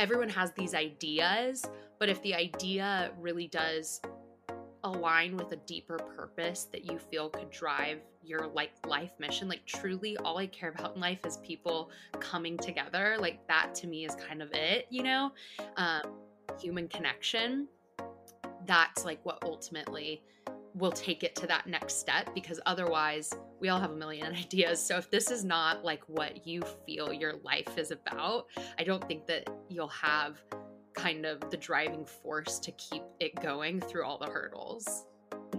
everyone has these ideas, but if the idea really does align with a deeper purpose that you feel could drive your like life mission like truly all i care about in life is people coming together like that to me is kind of it you know? Um, human connection that's like what ultimately will take it to that next step because otherwise we all have a million ideas. So if this is not like what you feel your life is about i don't think that you'll have kind of the driving force to keep it going through all the hurdles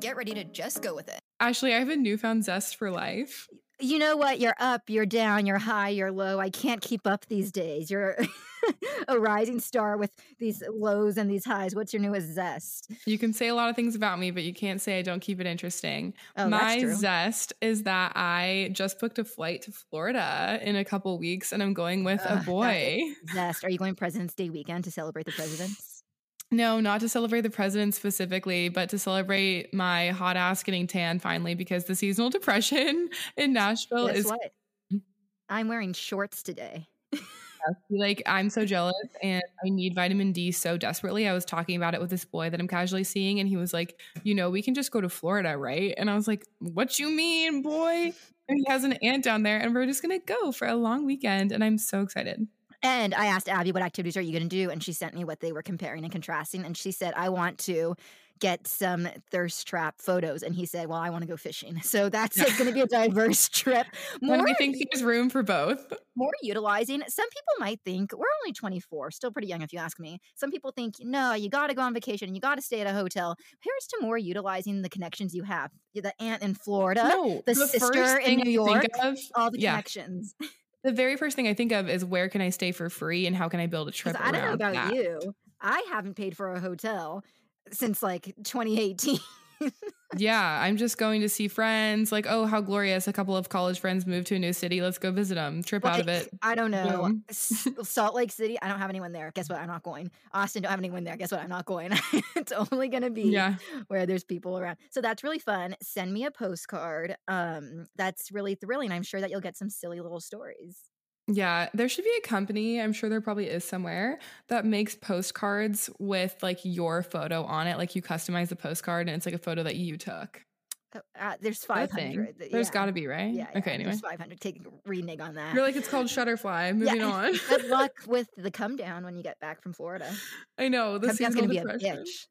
get ready to just go with it. Ashley, I have a newfound zest for life. You know what? You're up, you're down, you're high, you're low. I can't keep up these days. You're a rising star with these lows and these highs. What's your newest zest? You can say a lot of things about me, but you can't say I don't keep it interesting. Oh, My that's true. zest is that I just booked a flight to Florida in a couple weeks and I'm going with Ugh, a boy. Zest. Are you going President's Day weekend to celebrate the presidents? No, not to celebrate the president specifically, but to celebrate my hot ass getting tan finally because the seasonal depression in Nashville Guess is what? I'm wearing shorts today. like I'm so jealous and I need vitamin D so desperately. I was talking about it with this boy that I'm casually seeing and he was like, "You know, we can just go to Florida, right?" And I was like, "What you mean, boy?" And he has an aunt down there and we're just going to go for a long weekend and I'm so excited. And I asked Abby, what activities are you going to do? And she sent me what they were comparing and contrasting. And she said, I want to get some thirst trap photos. And he said, Well, I want to go fishing. So that's going to be a diverse trip. When More, we think there's room for both. more utilizing. Some people might think we're only 24, still pretty young if you ask me. Some people think, no, you got to go on vacation. and You got to stay at a hotel. Here's to more utilizing the connections you have. The aunt in Florida, No, the, first sister in New York, of- all the yeah. connections. The very first thing I think of is where can I stay for free and how can I build a trip I don't know about that. you. I haven't paid for a hotel since like 2018. Yeah, I'm just going to see friends. Like, oh, how glorious! A couple of college friends moved to a new city. Let's go visit them. Trip out of it. I don't know. S- Salt Lake City, I don't have anyone there. Guess what? I'm not going. Austin, don't have anyone there. Guess what? I'm not going. it's only going to be Yeah, where there's people around. So that's really fun. Send me a postcard. Um, that's really thrilling. I'm sure that you'll get some silly little stories. Yeah. There should be a company. I'm sure there probably is somewhere that makes postcards with like your photo on it. Like you customize the postcard and it's like a photo that you took. Uh, uh, there's Is that a thing? 500. th- There's yeah. got to be right. Yeah, yeah, okay. Anyway, There's 500. Take a renege on that. you're like it's called Shutterfly. Moving Yeah, on. Good luck with the come down when you get back from Florida. I know Come down's going to be a bitch.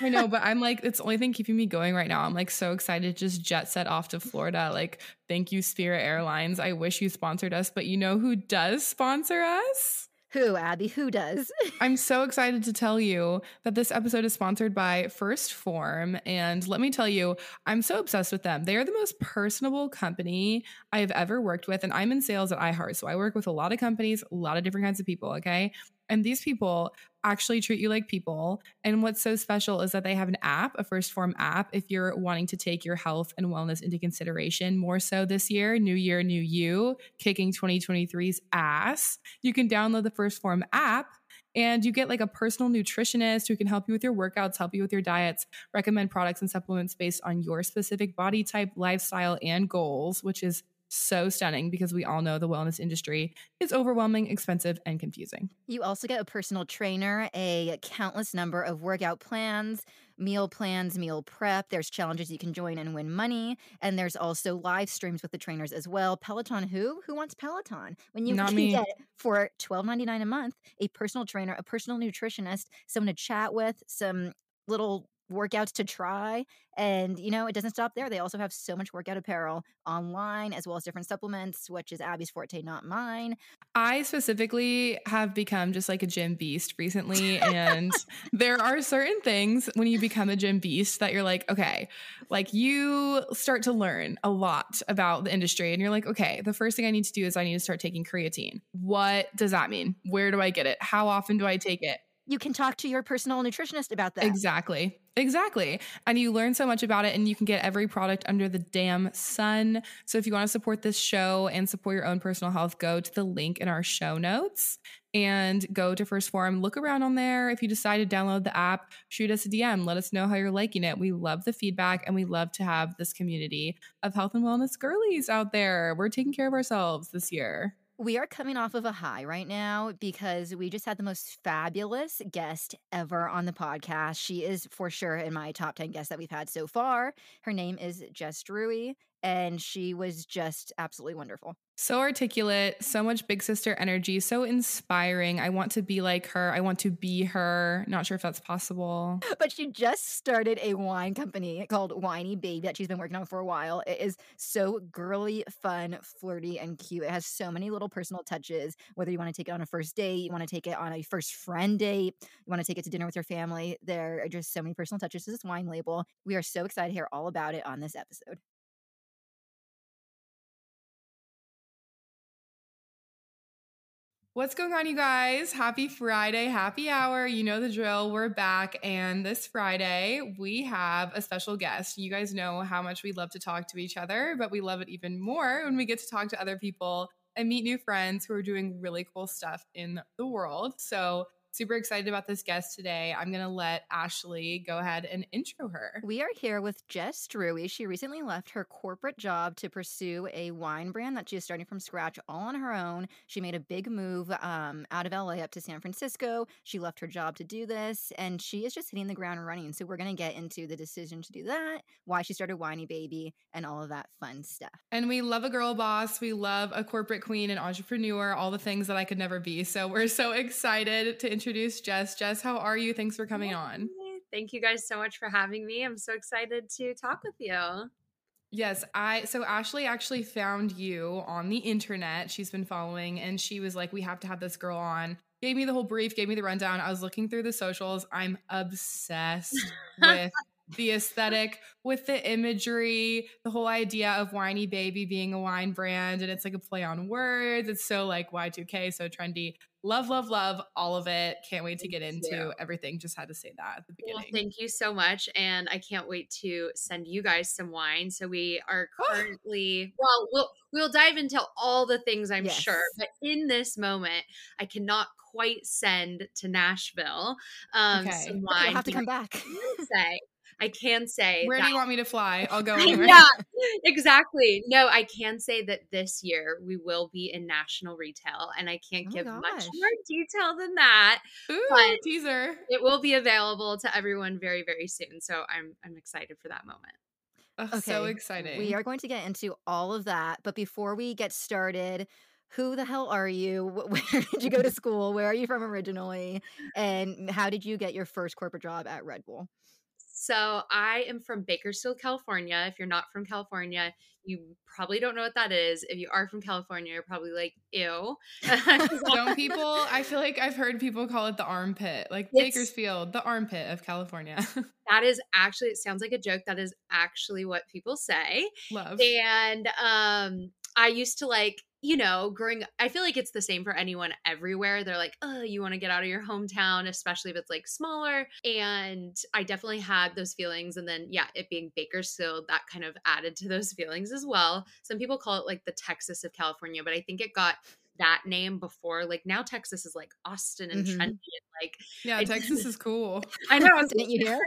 I know, but I'm like, it's the only thing keeping me going right now. I'm like so excited to just jet set off to Florida. Like, thank you, Spirit Airlines. I wish you sponsored us, but you know who does sponsor us? Who, Abby? Who does? I'm so excited to tell you that this episode is sponsored by 1st Phorm. And let me tell you, I'm so obsessed with them. They are the most personable company I have ever worked with. And I'm in sales at iHeart. So I work with a lot of companies, a lot of different kinds of people. Okay. And these people actually treat you like people. And what's so special is that they have an app, a 1st Phorm app, if you're wanting to take your health and wellness into consideration more so this year, new year, new you, kicking 2023's ass. You can download the 1st Phorm app and you get like a personal nutritionist who can help you with your workouts, help you with your diets, recommend products and supplements based on your specific body type, lifestyle, and goals, which is so stunning because we all know the wellness industry is overwhelming, expensive, and confusing. You also get a personal trainer, a countless number of workout plans, meal plans, meal prep. There's challenges you can join and win money. And there's also live streams with the trainers as well. Peloton who? Who wants Peloton? When you Not can me. get for $12.99 a month, a personal trainer, a personal nutritionist, someone to chat with, some little workouts to try. And, you know, it doesn't stop there. They also have so much workout apparel online as well as different supplements, which is Abby's forte, not mine. I specifically have become just like a gym beast recently. And there are certain things when you become a gym beast that you're like, okay, like you start to learn a lot about the industry. And you're like, okay, the first thing I need to do is I need to start taking creatine. What does that mean? Where do I get it? How often do I take it? You can talk to your personal nutritionist about that. Exactly. Exactly. And you learn so much about it, and you can get every product under the damn sun. So, if you want to support this show and support your own personal health, go to the link in our show notes and go to 1st Phorm. Look around on there. If you decide to download the app, shoot us a DM. Let us know how you're liking it. We love the feedback, and we love to have this community of health and wellness girlies out there. We're taking care of ourselves this year. We are coming off of a high right now because we just had the most fabulous guest ever on the podcast. She is for sure in my top 10 guests that we've had so far. Her name is Jess Druey, and she was just absolutely wonderful. So articulate, so much big sister energy, so inspiring. I want to be like her. I want to be her. Not sure if that's possible. But she just started a wine company called Whiny Baby that she's been working on for a while. It is so girly, fun, flirty, and cute. It has so many little personal touches. Whether you want to take it on a first date, you want to take it on a first friend date, you want to take it to dinner with your family, there are just so many personal touches to this wine label. We are so excited to hear all about it on this episode. What's going on, you guys? Happy Friday, happy hour. You know the drill. We're back. And this Friday, we have a special guest. You guys know how much we love to talk to each other, but we love it even more when we get to talk to other people and meet new friends who are doing really cool stuff in the world. So, super excited about this guest today. I'm going to let Ashley go ahead and intro her. We are here with Jess Druey. She recently left her corporate job to pursue a wine brand that she is starting from scratch all on her own. She made a big move um, out of LA up to San Francisco. She left her job to do this, and she is just hitting the ground running. So, we're going to get into the decision to do that, why she started Whiny Baby, and all of that fun stuff. And we love a girl boss. We love a corporate queen, and entrepreneur, all the things that I could never be. So, we're so excited to introduce Jess. Jess, how are you? Thanks for coming on. Thank you guys so much for having me. I'm so excited to talk with you. Yes, I so Ashley actually found you on the internet. She's been following and she was like, We have to have this girl on. Gave me the whole brief, gave me the rundown. I was looking through the socials. I'm obsessed with the aesthetic, with the imagery, the whole idea of whiny baby being a wine brand. And it's like a play on words. It's so like Y2K, so trendy. Love, love, love all of it. Can't wait to get into everything. Just had to say that at the Well, beginning. thank you so much. And I can't wait to send you guys some wine. So we are currently well, we'll we'll dive into all the things I'm Yes. sure. But in this moment, I cannot quite send to Nashville um Okay. some You'll have to come back. Say I can say Where that do you want me to fly? I'll go anywhere. yeah, exactly. No, I can say that this year we will be in national retail, and I can't Oh my give much more detail than that. Ooh, But- teaser. It will be available to everyone very, very soon. So I'm I'm excited for that moment. Ugh, so exciting. We are going to get into all of that. But before we get started, who the hell are you? Where did you go to school? Where are you from originally? And how did you get your first corporate job at Red Bull? So I am from Bakersfield, California. If you're not from California, you probably don't know what that is. If you are from California, you're probably like, ew. Don't people? I feel like I've heard people call it the armpit, like It's- Bakersfield, the armpit of California. that is actually, it sounds like a joke. That is actually what people say. Love. and um i used to like you know growing i feel like it's the same for anyone everywhere they're like oh you want to get out of your hometown especially if it's like smaller and i definitely had those feelings and then yeah it being bakersfield that kind of added to those feelings as well some people call it like the texas of california but i think it got that name before like now texas is like austin and Mhm. trendy and like yeah, Texas is cool. i know Didn't you hear?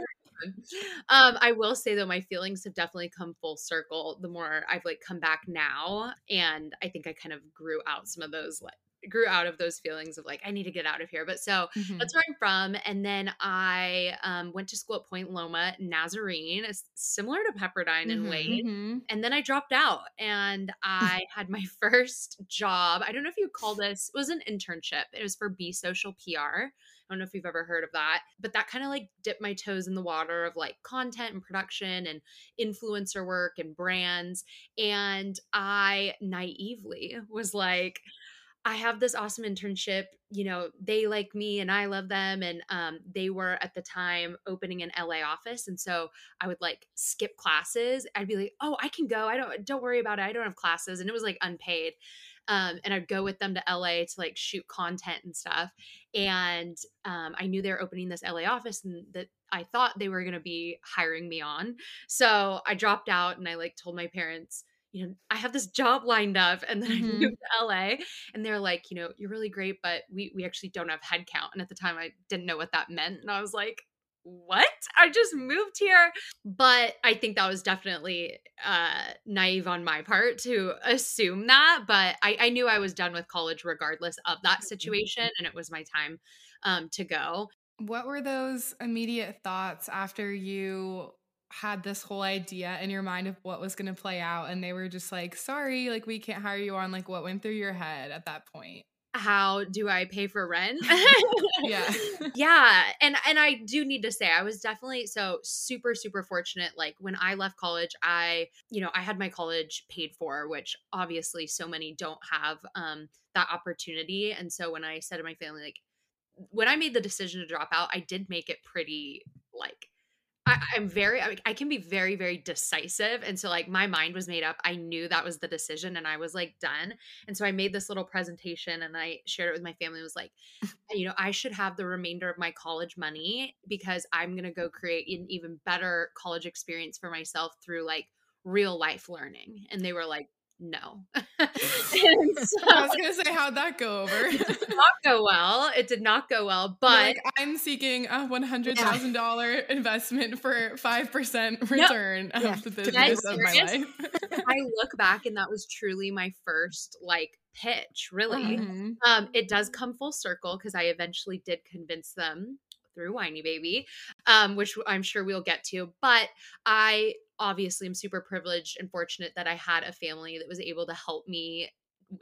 Um, I will say though, my feelings have definitely come full circle. The more I've like come back now, and I think I kind of grew out some of those like grew out of those feelings of like I need to get out of here. But so Mhm. that's where I'm from. And then I um, went to school at Point Loma Nazarene, similar to Pepperdine in Mhm, Wade. mhm. And then I dropped out and I had my first job. I don't know if you call this, it was an internship. It was for Be Social PR. I don't know if you've ever heard of that, but that kind of like dipped my toes in the water of like content and production and influencer work and brands. And I naively was like, I have this awesome internship. You know, they like me and I love them. And um, they were at the time opening an LA office. And so I would like skip classes. I'd be like, oh, I can go. I don't, don't worry about it. I don't have classes. And it was like unpaid. Um, and I'd go with them to LA to like shoot content and stuff. And um, I knew they were opening this LA office and that I thought they were going to be hiring me on. So I dropped out and I like told my parents, you know, I have this job lined up and then Mhm. I moved to LA and they're like, you know, you're really great, but we we actually don't have headcount. And at the time I didn't know what that meant. And I was like, what? I just moved here. But I think that was definitely uh naive on my part to assume that. But I, I knew I was done with college regardless of that situation. And it was my time um to go. What were those immediate thoughts after you had this whole idea in your mind of what was going to play out and they were just like, "Sorry, like we can't hire you on." Like what went through your head at that point? How do I pay for rent? Yeah. yeah and and i do need to say i was definitely so super super fortunate like when i left college i you know i had my college paid for which obviously so many don't have um that opportunity and so when i said to my family like when i made the decision to drop out i did make it pretty like I, I'm very, I, I can be very, very decisive. And so, like, my mind was made up. I knew that was the decision and I was like done. And so, I made this little presentation and I shared it with my family. It was like, you know, I should have the remainder of my college money because I'm going to go create an even better college experience for myself through like real life learning. And they were like, no. so, I was going to say how'd that go over? it did not go well. It did not go well, but like I'm seeking a one hundred thousand dollar investment for five percent return Yeah. of the business of my life. I look back and that was truly my first like pitch, really. Mhm. Um, it does come full circle because I eventually did convince them through Whiny Baby, um, which I'm sure we'll get to. But I obviously I'm super privileged and fortunate that I had a family that was able to help me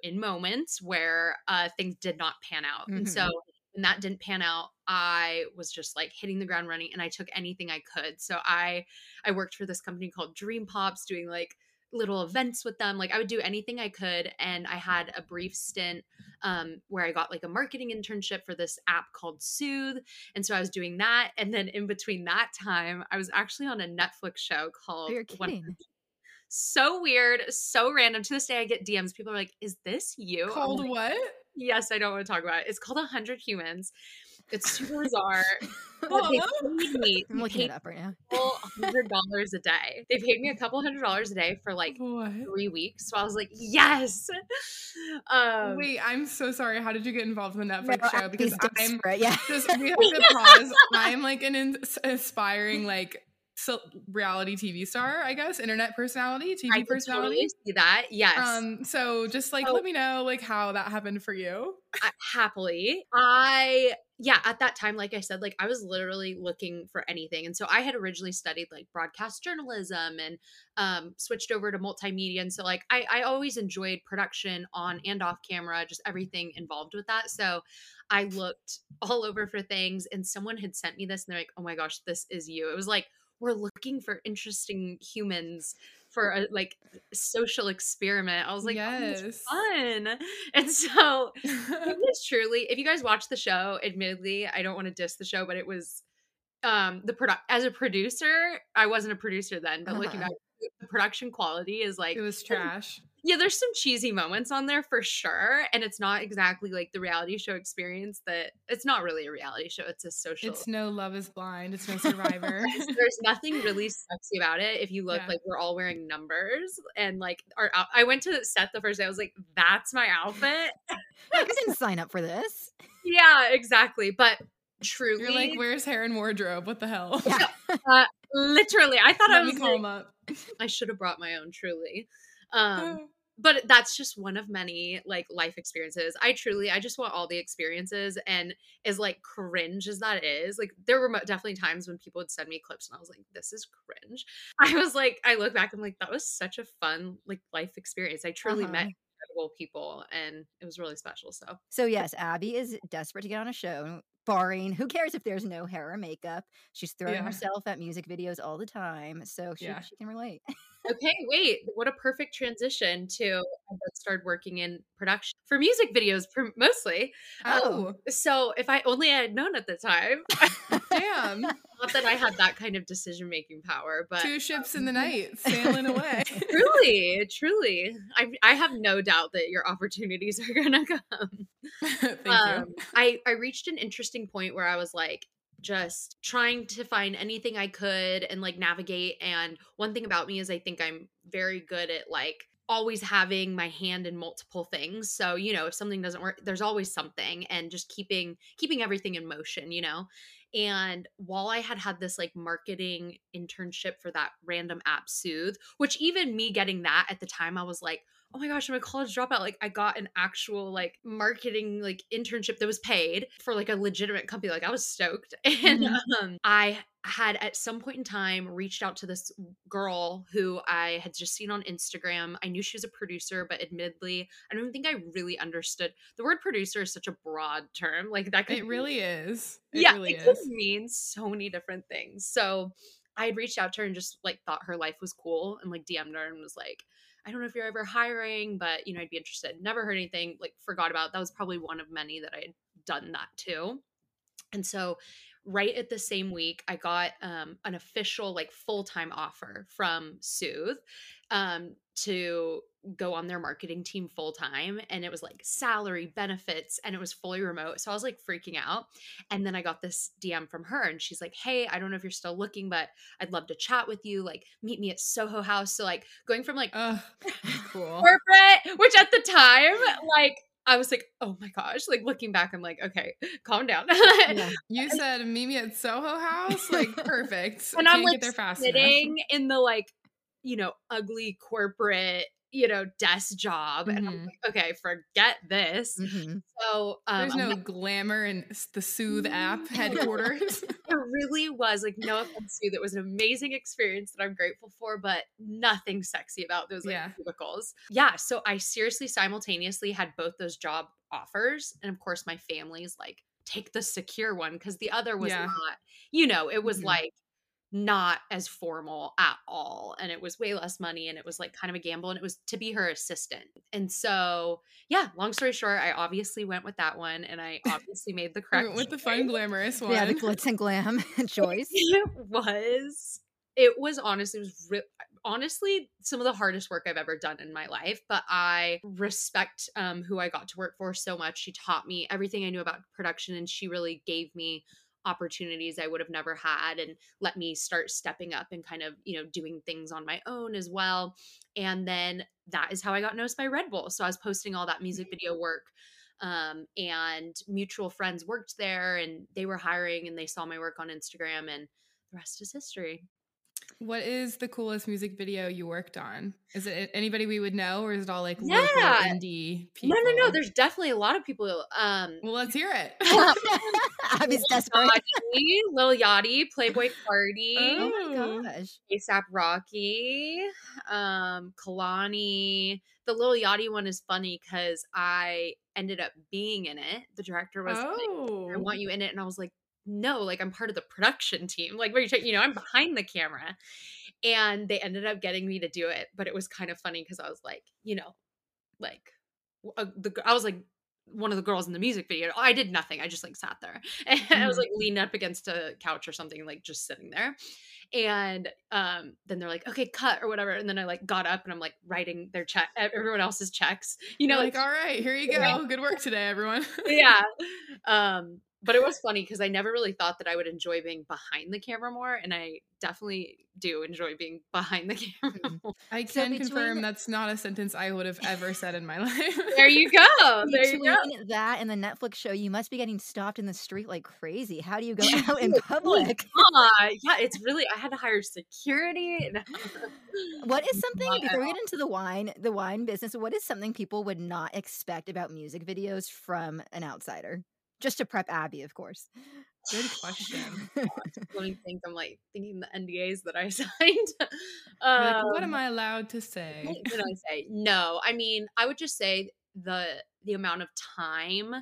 in moments where uh, things did not pan out. And Mhm. so when that didn't pan out, I was just like hitting the ground running and I took anything I could. So I I worked for this company called Dream Pops doing like little events with them. Like I would do anything I could. And I had a brief stint um, where I got like a marketing internship for this app called Soothe. And so I was doing that. And then in between that time, I was actually on a Netflix show called Oh, you're One- kidding. So weird, so random. To this day, I get DMs. People are like, "Is this you?" Called like, what? yes, I don't want to talk about it. It's called 100 Humans. It's super bizarre. But Oh. they paid me. I'm looking it up right now. hundred dollars a day. They paid me a couple hundred dollars a day for like What? three weeks. So I was like, yes. Um, Wait, I'm so sorry. How did you get involved in the Netflix No, show? Because I'm yeah. just we have to pause. I'm like an ins- aspiring like so reality TV star, I guess, internet personality, TV I personality. totally see that. Yes. Um, so just like let me know like how that happened for you. I- happily. I yeah, at that time, like I said, like I was literally looking for anything. And so I had originally studied like broadcast journalism and um switched over to multimedia. And so like I, I always enjoyed production on and off camera, just everything involved with that. So I looked all over for things and someone had sent me this and they're like, oh my gosh, this is you. It was like, we're looking for interesting humans for a like social experiment. I was like, oh, Yes. fun. And so it was truly if you guys watch the show admittedly i don't want to diss the show but it was um the product as a producer i wasn't a producer then but looking Uh-huh. back the production quality is like it was trash. Yeah there's some cheesy moments on there for sure and it's not exactly like the reality show experience that it's not really a reality show it's a social It's no Love is Blind. It's no Survivor. there's nothing really sexy about it. If you look, Yeah. like we're all wearing numbers, and like our. I went to set the first day. I was like, "That's my outfit." I didn't sign up for this. yeah, exactly. But truly, You're like, where's hair and wardrobe? What the hell? Yeah. literally, I thought I was like, up. I should have brought my own. Truly, um, but that's just one of many like life experiences. I truly, I just want all the experiences. And as like cringe as that is, like there were definitely times when people would send me clips and I was like, this is cringe. I was like, I look back, I'm like, that was such a fun like life experience. I truly Uh-huh. met incredible people and it was really special. So So yes, Abby is desperate to get on a show. Barring who cares if there's no hair or makeup? She's throwing Yeah. herself at music videos all the time, so she, Yeah. she can relate. Okay, wait. What a perfect transition to I started working in production for music videos mostly. Um, Oh, so if I only had known at the time, damn. not that I had that kind of decision making power, but Two ships in the night sailing away. truly, truly, I I have no doubt that your opportunities are gonna come. Thank um, you. I I reached an interesting point where I was like just trying to find anything I could and like navigate. And one thing about me is I think I'm very good at like always having my hand in multiple things. So, you know, if something doesn't work, there's always something and just keeping keeping everything in motion, you know. And while I had had this like marketing internship for that random app Soothe, which even me getting that at the time I was like, oh my gosh, I'm a college dropout. Like I got an actual like marketing like internship that was paid for like a legitimate company. Like I was stoked. And Mhm. um I had at some point in time reached out to this girl who I had just seen on Instagram. I knew she was a producer, but admittedly, I don't think I really understood. The word producer is such a broad term. Like that could It really is. It yeah, really it could is. mean so many different things. So I had reached out to her and just like thought her life was cool and like DM'd her and was like, I don't know if you're ever hiring, but you know, I'd be interested. Never heard anything, like forgot about. That was probably one of many that I had done that too. And so right at the same week, I got um an official like full-time offer from Soothe um to go on their marketing team full time and it was like salary benefits and it was fully remote so i was like freaking out and then i got this dm from her and she's like hey i don't know if you're still looking but i'd love to chat with you like meet me at soho house so like going from like cool. corporate which at the time like i was like oh my gosh like looking back i'm like okay calm down Yeah. You said meet me at Soho House, like perfect. and Can't i'm like get there fast sitting in the like you know ugly corporate you know desk job and i'm Mhm. like okay forget this Mhm. so um There's I'm no not- glamour in the Soothe app headquarters. it really was like no offense to you that was an amazing experience that i'm grateful for but nothing sexy about those like Yeah. cubicles yeah so i seriously simultaneously had both those job offers and of course my family's like take the secure one because the other was Yeah. not you know it was Mhm. like not as formal at all and it was way less money and it was like kind of a gamble and it was to be her assistant and so yeah long story short i obviously went with that one and i obviously made the correct went with the fun, glamorous one. Yeah, the glitz and glam choice. it was it was honestly it was re- honestly some of the hardest work i've ever done in my life but i respect um, who i got to work for so much she taught me everything i knew about production and she really gave me opportunities i would have never had and let me start stepping up and kind of you know doing things on my own as well. And then that is how i got noticed by red bull. So i was posting all that music video work um, and mutual friends worked there and they were hiring and they saw my work on instagram and the rest is history What is the coolest music video you worked on? Is it anybody we would know, or is it all like Yeah. local indie people? no no no there's definitely a lot of people um Well, let's hear it. I Abby's desperate. Yachty, Lil Yachty, Playboi Carti, Oh Oh. my gosh. ASAP Rocky, um, Kehlani. The Lil Yachty one is funny because I ended up being in it. The director was like, oh, I want you in it. And I was like, no, like I'm part of the production team. Like, what are you talking? You know, I'm behind the camera. And they ended up getting me to do it. But it was kind of funny because I was like, you know, like uh, the I was like one of the girls in the music video. I did nothing. I just like sat there and I was Mhm. like leaned up against a couch or something, like just sitting there. And um, then they're like, okay, cut or whatever. And then I like got up and I'm like writing their check, everyone else's checks. You know, like, all right, here you go. Good work today, everyone. yeah. Um, but it was funny because I never really thought that I would enjoy being behind the camera more, and I definitely do enjoy being behind the camera. Mhm. more. I So can confirm that's not a sentence I would have ever said in my life. There you go. There you go. Between that and the Netflix show, you must be getting stopped in the street like crazy. How do you go out in public? Ah, yeah, it's really. I had to hire security. What is something Not before we get into the wine, the wine business? What is something people would not expect about music videos from an outsider? Just to prep Abby, of course. Good question. Me think. I'm like thinking the NDAs that I signed. You're like, what Um, am I allowed to say? what did I say? No, I mean, I would just say the the amount of time.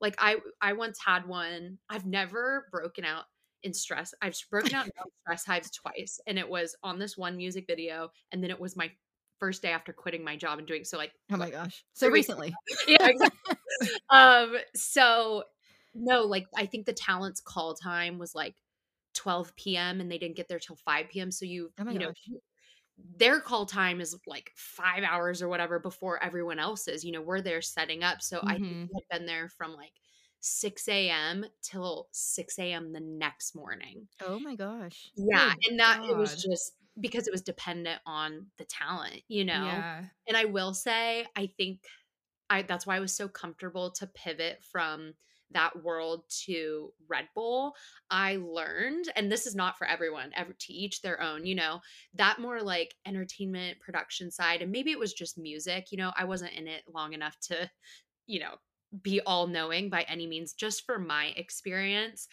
Like I I once had one. I've never broken out in stress. I've broken out in stress hives twice, and it was on this one music video, and then it was my first day after quitting my job and doing so like Oh my gosh. So Three- recently. yeah exactly. um so no like i think the talent's call time was like 12 p.m and they didn't get there till 5 p.m so you Oh you know their call time is like five hours or whatever before everyone else's you know we're there setting up so i think Mhm. we had been there from like 6 a.m till 6 a.m the next morning Oh my gosh. yeah Good and that it was just because it was dependent on the talent you know Yeah. and I will say, I think I that's why I was so comfortable to pivot from that world to Red Bull. I learned, and this is not for everyone, ever to each their own, you know, that more like entertainment production side. And maybe it was just music, you know, I wasn't in it long enough to, you know, be all knowing by any means, just for my experience.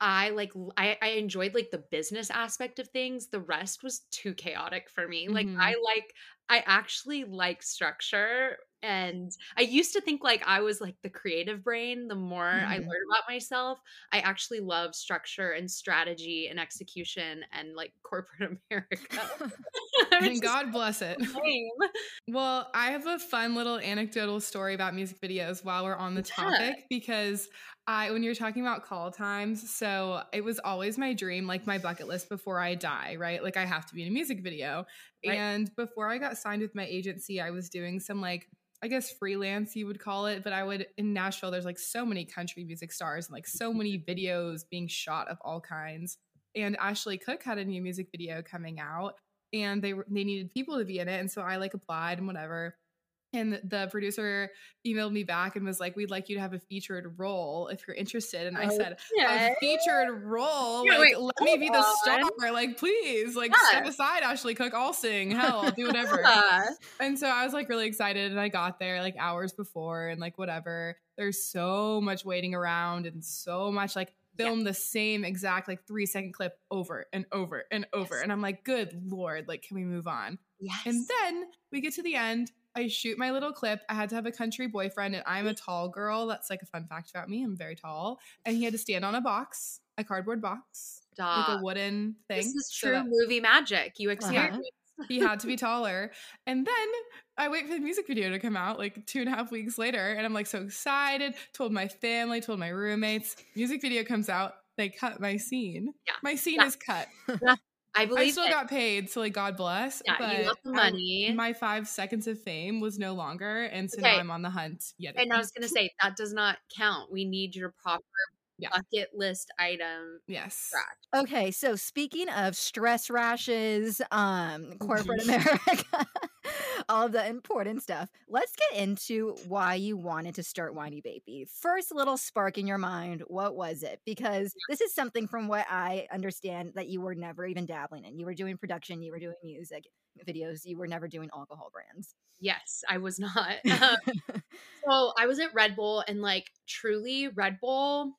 I like I enjoyed like the business aspect of things. The rest was too chaotic for me. Like Mhm. I like I actually like structure and I used to think like I was like the creative brain. The more I Mhm. learned about myself, I actually love structure and strategy and execution and like corporate America. And God bless it. lame. Well, I have a fun little anecdotal story about music videos while we're on the Yeah. topic because I, when you're talking about call times, so it was always my dream, like my bucket list before I die, right? Like I have to be in a music video. Right. And before I got signed with my agency, I was doing some like, I guess freelance you would call it, but I would in Nashville, there's like so many country music stars and like so many videos being shot of all kinds. And Ashley Cooke had a new music video coming out and they were they needed people to be in it and so i like applied and whatever and the producer emailed me back and was like we'd like you to have a featured role if you're interested and i said Okay. a featured role Yeah, like wait, let me be the star like please like Yeah. step aside ashley cooke i'll sing hell i'll do whatever Yeah. and so I was like really excited and I got there like hours before and like whatever. There's so much waiting around and so much like Yeah. film the same exact like three second clip over and over and over. Yes. And I'm like, good lord, like can we move on? Yes. And then we get to the end. I shoot my little clip. I had to have a country boyfriend, and I'm a mm. tall girl. That's like a fun fact about me. I'm very tall. And he had to stand on a box, a cardboard box, like a wooden thing. This is true that- movie magic. You experienced. he had to be taller. And then I wait for the music video to come out like two and a half weeks later. And I'm like so excited. Told my family, told my roommates. Music video comes out. They cut my scene. Yeah. My scene Yeah. is cut. I believe I still it. got paid. So like God bless. Yeah, but you got the I- money. my five seconds of fame was no longer. And so Okay. now I'm on the hunt yet. and I was gonna say that does not count. We need your proper Yeah. bucket list item yes. track. Okay, so speaking of stress rashes, um, corporate Mhm. America, all of the important stuff, let's get into why you wanted to start Whiny Baby. First little spark in your mind, what was it? Because this is something from what I understand that you were never even dabbling in. You were doing production, you were doing music videos, you were never doing alcohol brands. Yes, I was not. Um, so I was at Red Bull and like truly Red Bull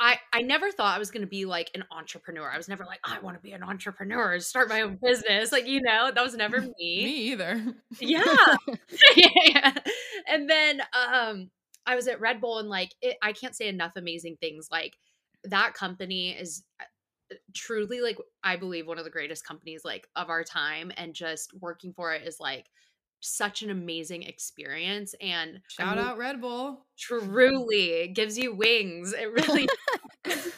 I I never thought I was going to be like an entrepreneur. I was never like I want to be an entrepreneur, start my own business. Like, you know, that was never Me me. either. yeah. yeah, yeah. And then um I was at Red Bull and like it, I can't say enough amazing things like that company is uh, truly like I believe one of the greatest companies like of our time and just working for it is like such an amazing experience and I Shout mean, out Red Bull. truly gives you wings. It really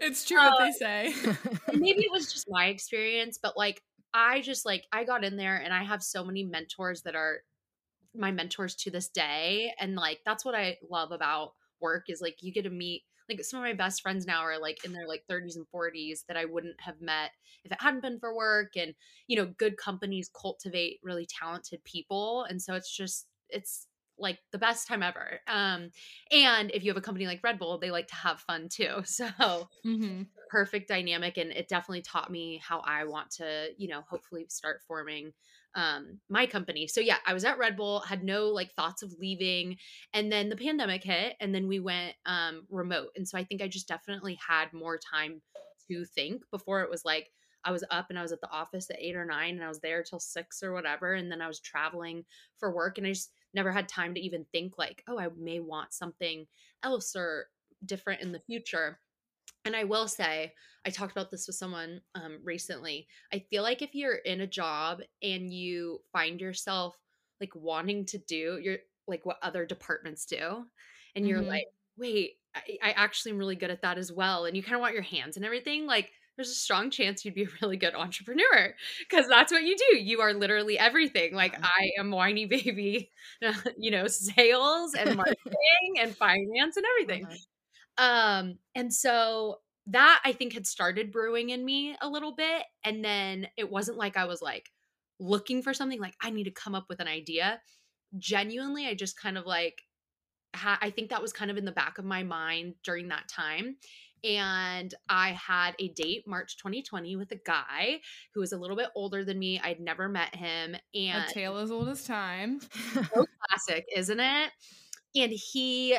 It's true what Uh, they say. maybe it was just my experience, but like I just like I got in there and I have so many mentors that are my mentors to this day and like that's what I love about work is like you get to meet like some of my best friends now are like in their like 30s and 40s that I wouldn't have met if it hadn't been for work and you know good companies cultivate really talented people and so it's just it's like the best time ever. Um and if you have a company like Red Bull, they like to have fun too. So hmm perfect dynamic and it definitely taught me how I want to, you know, hopefully start forming um my company. So yeah, I was at Red Bull, had no like thoughts of leaving and then the pandemic hit and then we went um remote. And so I think I just definitely had more time to think before it was like I was up and I was at the office at 8 or 9 and I was there till 6 or whatever and then I was traveling for work and I just never had time to even think like, oh, I may want something else or different in the future. And I will say, I talked about this with someone um, recently. I feel like if you're in a job and you find yourself like wanting to do your like what other departments do, and you're Mhm. like, wait, I, I actually am really good at that as well, and you kind of want your hands and everything, like there's a strong chance you'd be a really good entrepreneur because that's what you do. You are literally everything. Like I am whiny baby, you know, sales and marketing and finance and everything. Um, and so that I think had started brewing in me a little bit. And then it wasn't like I was like looking for something like I need to come up with an idea. Genuinely, I just kind of like ha- I think that was kind of in the back of my mind during that time. And I had a date March 2020 with a guy who was a little bit older than me. I'd never met him. And A tale as old as time. classic, isn't it? And he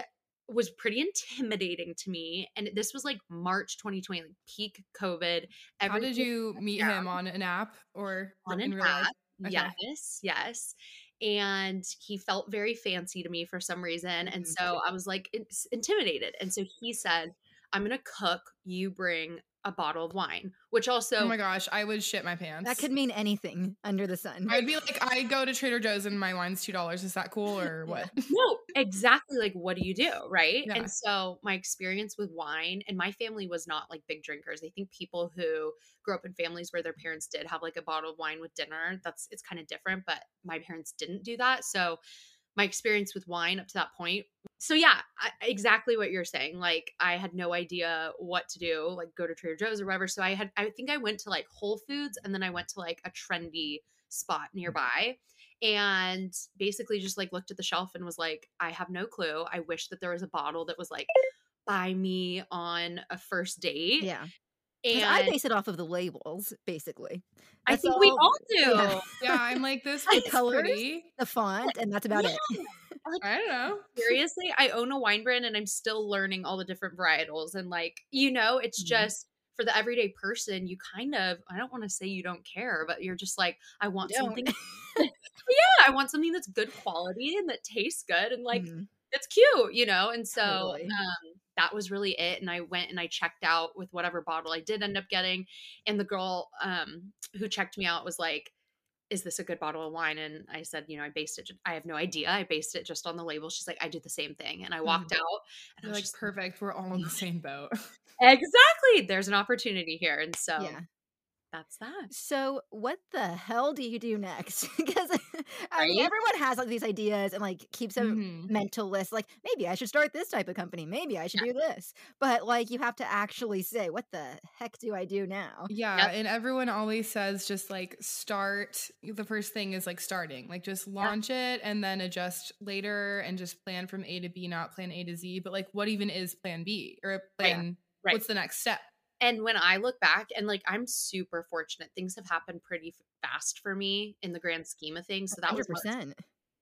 was pretty intimidating to me. And this was like March 2020, like peak COVID. How did you meet him on an app or on an app? Okay. Yes, yes. And he felt very fancy to me for some reason. And Mhm. so I was like intimidated. And so he said, I'm going to cook, you bring a bottle of wine, which oh also Oh my gosh, I would shit my pants. that could mean anything under the sun. I'd be like, I go to Trader Joe's and my wine's two dollars. Is that cool or what? no, exactly like what do you do, right? Yeah. And so my experience with wine and my family was not like big drinkers. I think people who grew up in families where their parents did have like a bottle of wine with dinner, that's it's kind of different, but my parents didn't do that. So my experience with wine up to that point. So yeah, I, exactly what you're saying. Like I had no idea what to do, like go to Trader Joe's or whatever. So I had I think I went to like Whole Foods and then I went to like a trendy spot mm-hmm. nearby and basically just like looked at the shelf and was like, I have no clue. I wish that there was a bottle that was like buy me on a first date. Yeah. And I base it off of the labels, basically. I That's think we all do. yeah. yeah, I'm like this The colors? pretty. The font, and that's about it. I don't know. seriously i own a wine brand and i'm still learning all the different varietals and like you know it's Mhm. just for the everyday person you kind of i don't want to say you don't care but you're just like i want something yeah i want something that's good quality and that tastes good and like Mhm. it's cute you know and so Totally. um that was really it and i went and i checked out with whatever bottle i did end up getting and the girl um who checked me out was like is this a good bottle of wine and i said you know i based it i have no idea i based it just on the label she's like i did the same thing and i walked out and i You're was like perfect. We're all in the same boat. exactly there's an opportunity here and so Yeah. That's that So, what the hell do you do next? because I mean, Right? everyone has like these ideas and like keeps a Mhm. mental list. Like, maybe I should start this type of company. Maybe I should do this. But like, you have to actually say, what the heck do I do now? Yeah, Yep. and everyone always says just like start. The first thing is like starting, like just launch it and then adjust later and just plan from A to B, not plan A to Z. But like, what even is plan B or plan? right. What's the next step? And when i look back and like i'm super fortunate things have happened pretty fast for me in the grand scheme of things so that was March- 100%.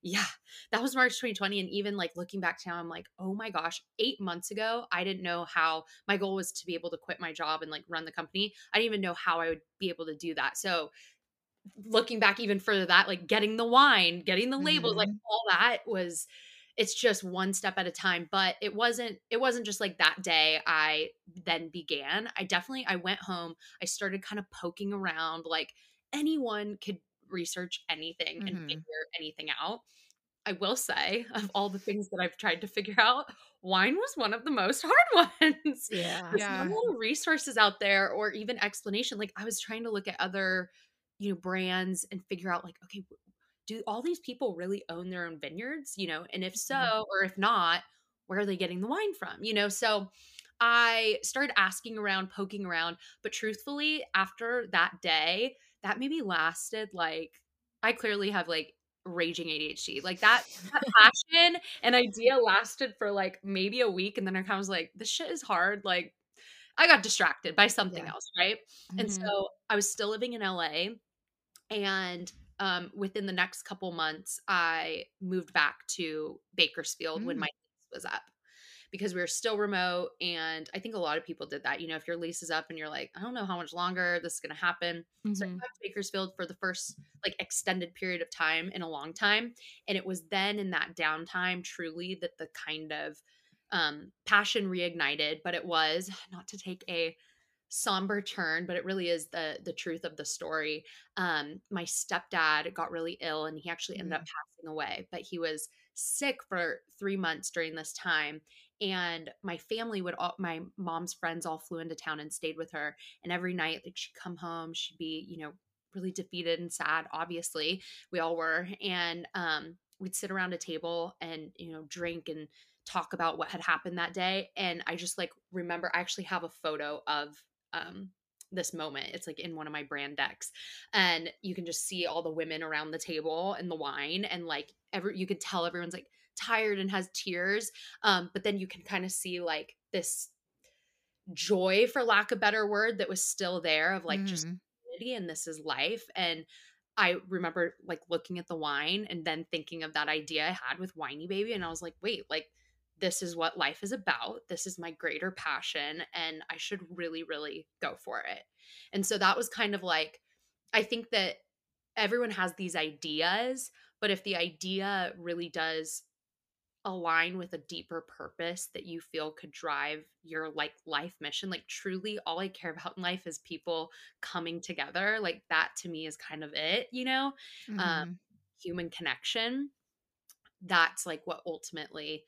yeah that was march 2020 and even like looking back now i'm like oh my gosh eight months ago i didn't know how my goal was to be able to quit my job and like run the company. I didn't even know how i would be able to do that. So looking back even further that like getting the wine getting the labels like all that was it's just one step at a time but it wasn't it wasn't just like that day i then began i definitely i went home i started kind of poking around like anyone could research anything and Mhm. figure anything out i will say of all the things that i've tried to figure out wine was one of the most hard ones Yeah. Yeah. no little resources out there or even explanation like i was trying to look at other you know brands and figure out like okay do all these people really own their own vineyards you know and if so Mm-hmm. or if not where are they getting the wine from? You know, so I started asking around, poking around, but truthfully, after that day, that maybe lasted like I clearly have like raging ADHD. Like that, that passion and idea lasted for like maybe a week, and then I kind of was like, "This shit is hard." Like I got distracted by something Yeah. else, right? And Mhm. so I was still living in LA, and um, within the next couple months, I moved back to Bakersfield when Mm. my lease was up because we were still remote. And I think a lot of people did that. You know, if your lease is up and you're like, I don't know how much longer this is going to happen. So I moved to Bakersfield for the first like extended period of time in a long time. And it was then in that downtime truly that the kind of um, passion reignited. But it was not to take a somber turn, but it really is the the truth of the story. Um, my stepdad got really ill and he actually ended up passing away, but he was sick for three months during this time. And my family would all my mom's friends all flew into town and stayed with her. And every night, like she'd come home, she'd be, you know, really defeated and sad. Obviously, we all were. And um, we'd sit around a table and, you know, drink and talk about what had happened that day. And I just like remember I actually have a photo of um this moment. It's like in one of my brand decks. And you can just see all the women around the table and the wine and like every you can tell everyone's like tired and has tears. Um, but then you can kind of see like this joy for lack of better word that was still there of like just Mhm. community and this is life. And I remember like looking at the wine and then thinking of that idea I had with Whiny Baby. And I was like, wait, like this is what life is about. This is my greater passion. And I should really, really go for it. And so that was kind of like, I think that everyone has these ideas, but if the idea really does align with a deeper purpose that you feel could drive your like life mission like truly all i care about in life is people coming together like that to me is kind of it you know Mhm. um, human connection that's like what ultimately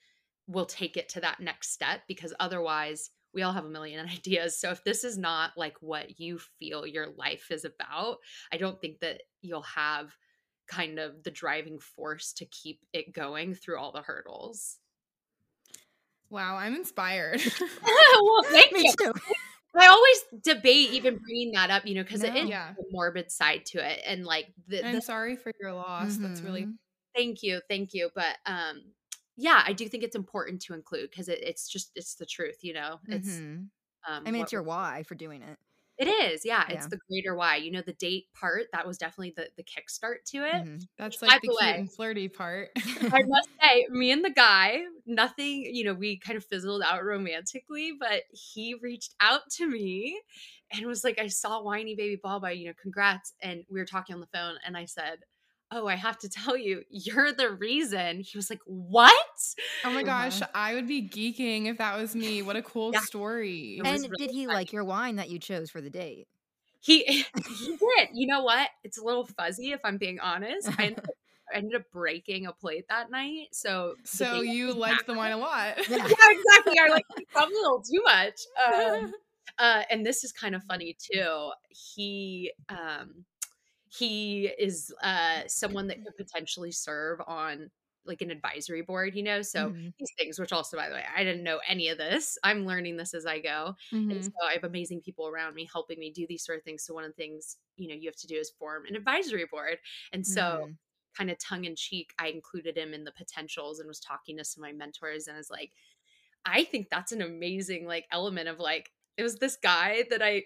will take it to that next step because otherwise we all have a million ideas so if this is not like what you feel your life is about i don't think that you'll have kind of the driving force to keep it going through all the hurdles Wow, I'm inspired. well thank Me you too. I always debate even bringing that up, you know, because it No. is Yeah. a morbid side to it. And like the, I'm the sorry for your loss. That's really Mhm. thank you, thank you. But um yeah, I do think it's important to include because it, it's just it's the truth, you know. It's Mhm. um I mean, it's your why for doing it. It is, yeah. It's the greater why. You know, the date part, that was definitely the the kickstart to it. Mhm. that's By like the the cute way- and flirty part. I must say, me and the guy, nothing, you know, we kind of fizzled out romantically, but he reached out to me and was like, I saw Whiny Baby Baba, you know, congrats. And we were talking on the phone, and I said, Oh, I have to tell you, you're the reason. He was like, What? oh my gosh, Uh-huh. I would be geeking if that was me. What a cool Yeah. story. And really did he funny. like your wine that you chose for the date? He he did. You know what? It's a little fuzzy if I'm being honest. I ended up, I ended up breaking a plate that night. So So you liked the wine a lot. Yeah. yeah, exactly. I like probably a little too much. Um, uh, and this is kind of funny too. He um, he is uh, someone that could potentially serve on like an advisory board, you know. So Mhm. these things, which also, by the way, I didn't know any of this. I'm learning this as I go, and Mhm. so I have amazing people around me helping me do these sort of things. So one of the things you know you have to do is form an advisory board, and so Mhm. kind of tongue in cheek, I included him in the potentials and was talking to some of my mentors and was like, I think that's an amazing like element of like it was this guy that I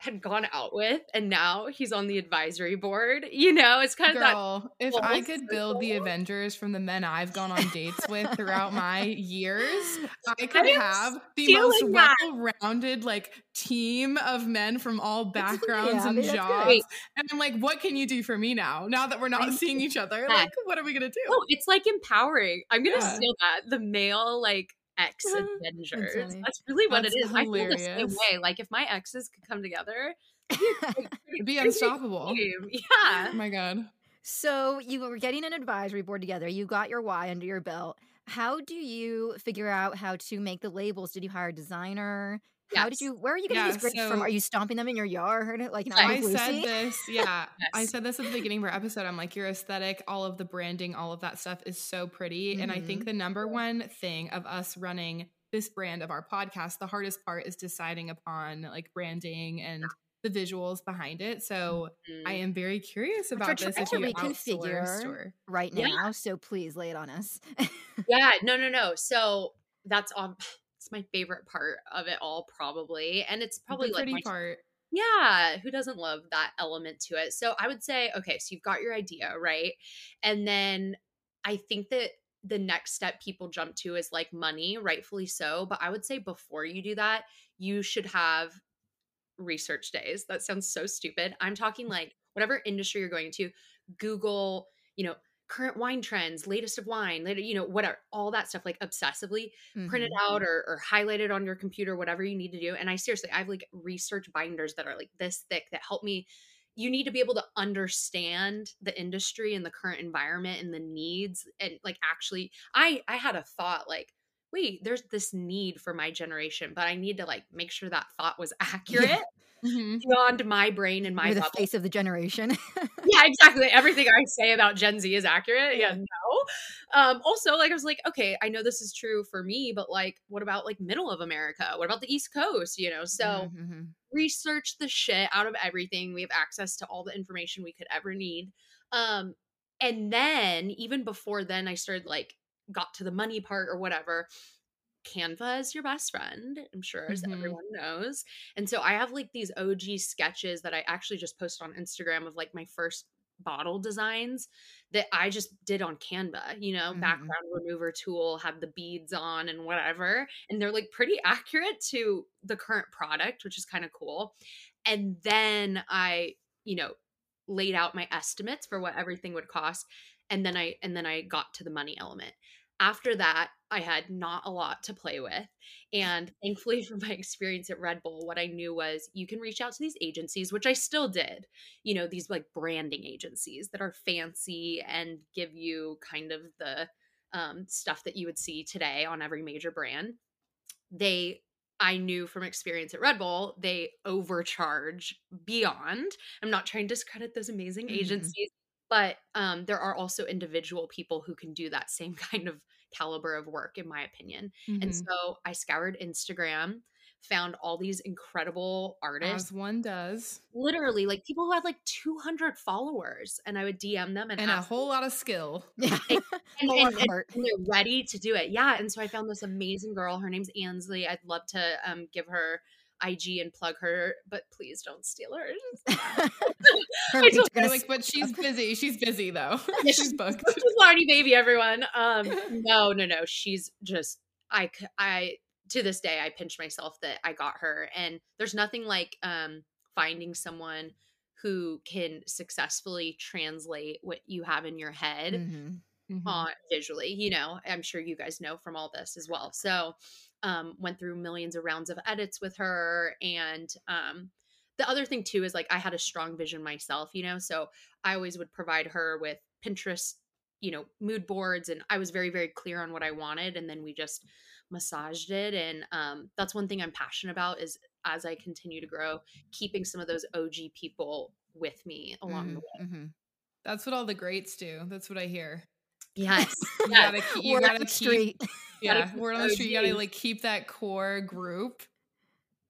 had gone out with and now he's on the advisory board. You know, it's kind of that Girl, if I could build the. Avengers from the men I've gone on dates with throughout my years, I could have the most that. well-rounded like team of men from all backgrounds yeah, I and mean, jobs. And I'm like, what can you do for me now? Now that we're not I'm- seeing each other, Yeah. like, what are we gonna do? Oh, it's like empowering. I'm gonna Yeah. steal that. The male like ex That's Avengers. funny. That's really what That's it is. I feel the same way. Like if my exes could come together, It'd be unstoppable. Yeah. Oh my god. So you were getting an advisory board together. You got your why under your belt. How do you figure out how to make the labels? Did you hire a designer? How did you? Where are you getting Yeah, these grapes from? Are you stomping them in your yard like I I said this, yeah. I said this at the beginning of our episode. I'm like, your aesthetic, all of the branding, all of that stuff is so pretty. And I think Mhm. the number one thing of us running this brand of our podcast, the hardest part is deciding upon like branding and the visuals behind it. So Mhm. I am very curious about this if you reconfigure. right Yeah. now. So please lay it on us. yeah no no no so that's on it's my favorite part of it all probably and it's probably the like pretty my part. Yeah, who doesn't love that element to it? So I would say, okay, so you've got your idea, right? And then I think that the next step people jump to is like money, rightfully so. But I would say before you do that, you should have research days. That sounds so stupid. I'm talking like whatever industry you're going to, Google, you know, current wine trends, latest of wine, later, you know, whatever, all that stuff like obsessively print it Mhm. out or, or highlight it on your computer, whatever you need to do. And I seriously, I have like research binders that are like this thick that help me. You need to be able to understand the industry and the current environment and the needs. And like, actually, I I had a thought like, wait, there's this need for my generation, but I need to like make sure that thought was accurate Mhm. beyond my brain and my You're the bubble face of the generation. yeah, exactly. Everything I say about Gen Z is accurate. Yeah, no. Um, also, like I was like, okay, I know this is true for me, but like, what about like middle of America? What about the East Coast? You know, so Mhm. research the shit out of everything. We have access to all the information we could ever need. Um, and then even before then, I started like got to the money part or whatever. Canva is your best friend, I'm sure, as Mhm. everyone knows. And so I have like these OG sketches that I actually just posted on Instagram of like my first bottle designs that I just did on Canva, you know, Mhm. background remover tool, have the beads on and whatever. And they're like pretty accurate to the current product, which is kind of cool. And then I, you know, laid out my estimates for what everything would cost. And then I and then I got to the money element. After that, I had not a lot to play with. And thankfully, from my experience at Red Bull, what I knew was you can reach out to these agencies, which I still did, you know, these like branding agencies that are fancy and give you kind of the um, stuff that you would see today on every major brand. They, I knew from experience at Red Bull, they overcharge beyond. I'm not trying to discredit those amazing Mhm. agencies, but um, there are also individual people who can do that same kind of caliber of work, in my opinion. And Mhm. so I scoured Instagram, found all these incredible artists, As one does. literally like people who had like 200 followers, and I would DM them and, And a whole lot of skill. Yeah. and, and, and, and, they're ready to do it. Yeah. And so I found this amazing girl. Her name's Ansley. I'd love to um, give her IG and plug her, but please don't steal her. Her I told- gonna like, but she's busy. She's busy though. Yeah, she's booked. She's Lardy baby, everyone. Um, no, no, no. She's just I I to this day I pinch myself that I got her, and there's nothing like um finding someone who can successfully translate what you have in your head Mhm. Mhm. on visually you know i'm sure you guys know from all this as well so um went through millions of rounds of edits with her and um the other thing too is like i had a strong vision myself you know so i always would provide her with pinterest you know mood boards and i was very very clear on what i wanted and then we just massaged it and um that's one thing i'm passionate about is as i continue to grow keeping some of those og people with me along the way Mhm. Mhm. That's what all the greats do. That's what I hear. Yes You gotta, keep, you Word on gotta the keep, street. yeah, word on the street. You gotta like keep that core group,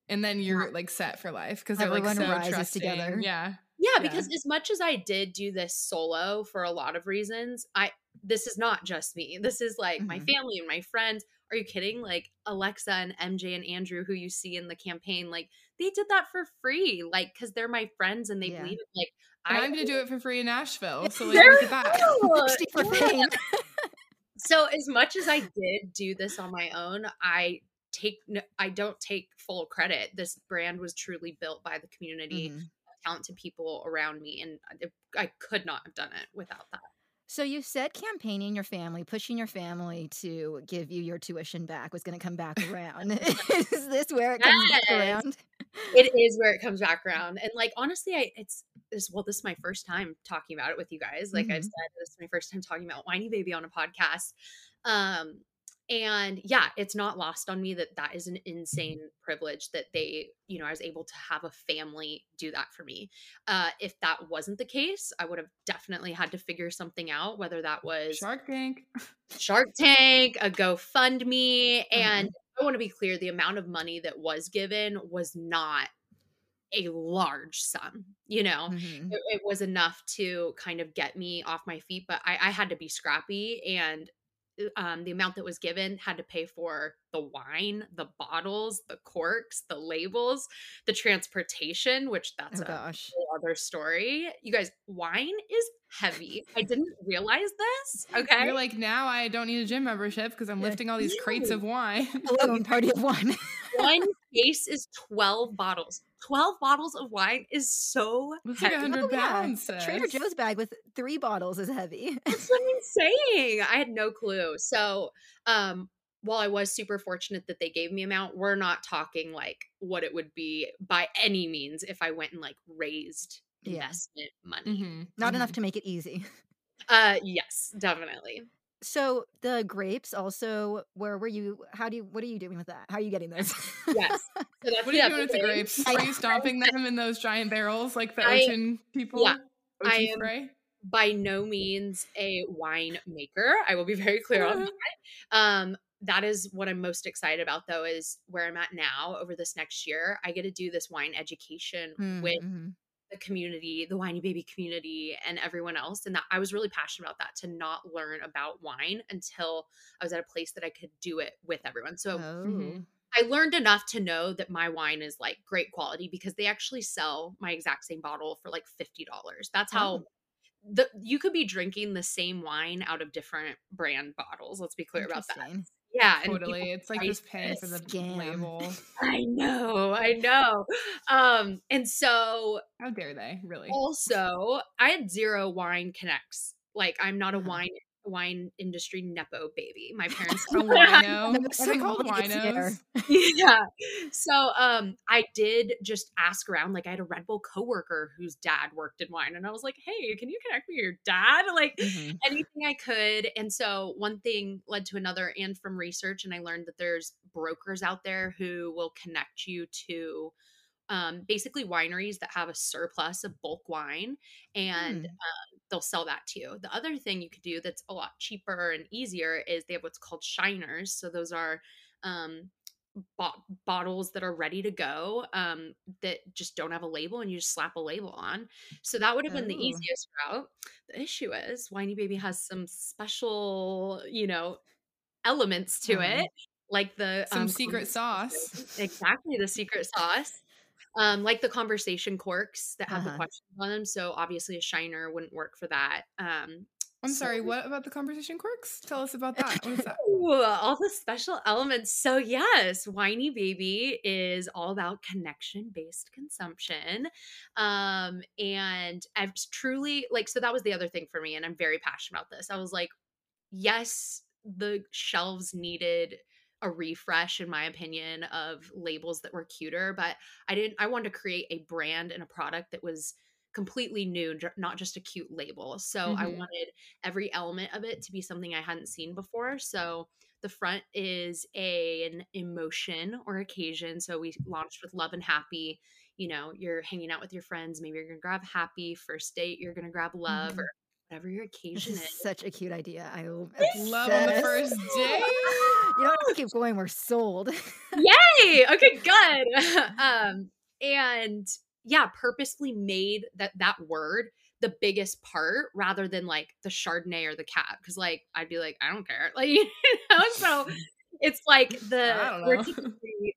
and then you're like set for life because they're like Everyone so rises trusting. together. Yeah, Yeah, Yeah. because as much as I did do this solo for a lot of reasons, I this is not just me. This is like my Mhm. family and my friends. Are you kidding? Like Alexa and MJ and Andrew, who you see in the campaign, like they did that for free, like because they're my friends and they Yeah. believe it. Like and I I'm gonna do it for free in Nashville. So like, There look at that. go. Thirsty for Yeah. So as much as I did do this on my own, I take no, I don't take full credit. This brand was truly built by the community, Mhm. talented people around me, and I, I could not have done it without that. So you said campaigning your family, pushing your family to give you your tuition back was going to come back around. Is this where it comes back around? It is where it comes back around and like honestly i it's this well this is my first time talking about it with you guys like i Mhm. said this is my first time talking about whiny baby on a podcast um and yeah, it's not lost on me that that is an insane privilege that they, you know, I was able to have a family do that for me. Uh, if that wasn't the case, I would have definitely had to figure something out, whether that was Shark Tank. Shark Tank, a GoFundMe. Mm-hmm. And I want to be clear the amount of money that was given was not a large sum, you know? Mhm. It, it was enough to kind of get me off my feet, but I, I had to be scrappy. And um, the amount that was given had to pay for the wine, the bottles, the corks, the labels, the transportation, which that's Oh a gosh. whole other story. You guys, wine is heavy. I didn't realize this. Okay. You're like, now I don't need a gym membership because I'm Yeah. lifting all these crates of wine. A Logan party of one. One case is 12 bottles. 12 bottles of wine is so It's like heavy. 100 Oh, yeah. pounds. A Trader. Joe's bag with three bottles is heavy. That's what I'm saying. I had no clue. So, um, while I was super fortunate that they gave me amount, we're not talking like what it would be by any means if I went and like raised Yeah. investment money. Mhm, Not enough mhm. to make it easy. Uh, yes, definitely. So the grapes also, where were you? How do you? What are you doing with that? How are you getting those? Yes. So that's What are you doing with the grapes? I- Are you stomping them in those giant barrels like the I- ocean people? yeah, I Ocean am- spray? by no means a wine maker. I will be very clear on that. Um, that is what I'm most excited about, though, is where I'm at now over this next year. I get to do this wine education with Mhm. The community, the whiny baby community, and everyone else. And that I was really passionate about that to not learn about wine until I was at a place that I could do it with everyone. So Oh. Mhm. I learned enough to know that my wine is like great quality because they actually sell my exact same bottle for like $50. That's how Oh. the you could be drinking the same wine out of different brand bottles. Let's be clear about that. Yeah, Totally. It's like just paying for the this. Scam. label. I know, I know. Um, and so How dare they, really? also I had zero wine connects. Like I'm not a Uh-huh. wine wine industry nepo baby. My parents wino. Are they some called winos? yeah. So um I did just ask around. Like I had a Red Bull coworker whose dad worked in wine. And I was like, hey, can you connect me with your dad? Like Mhm. anything I could. And so one thing led to another and from research. And I learned that there's brokers out there who will connect you to um, basically wineries that have a surplus of bulk wine and Hmm. um, they'll sell that to you. The other thing you could do that's a lot cheaper and easier is they have what's called shiners. So those are um, bo- bottles that are ready to go um, that just don't have a label and you just slap a label on. So that would have been the Oh. easiest route. The issue is Whiny Baby has some special, you know, elements to Uh-huh. it, like the Some um, secret sauce. Exactly, the secret sauce. Um, like the conversation corks that have the Uh-huh. questions on them. So obviously a shiner wouldn't work for that. Um, I'm so- sorry, what about the conversation quirks? Tell us about that. That? Ooh, all the special elements. So, yes, Whiny Baby is all about connection based consumption. Um, and I've truly like, so that was the other thing for me. And I'm very passionate about this. I was like, yes, the shelves needed a refresh, in my opinion, of labels that were cuter, but I didn't, I wanted to create a brand and a product that was completely new, not just a cute label. So I Mhm. wanted every element of it to be something I hadn't seen before. So the front is a, an emotion or occasion. So we launched with love and happy. You know, you're hanging out with your friends. Maybe you're going to grab happy. First date, you're going to grab love Mhm. or whatever your occasion is is. such a cute idea. I Love on the first date? You don't have to keep going. We're sold. Yay! Okay, good. um, and yeah, purposefully made that that word the biggest part rather than like the Chardonnay or the cat. Because like I'd be like, I don't care. Like you know, so it's like the I don't know.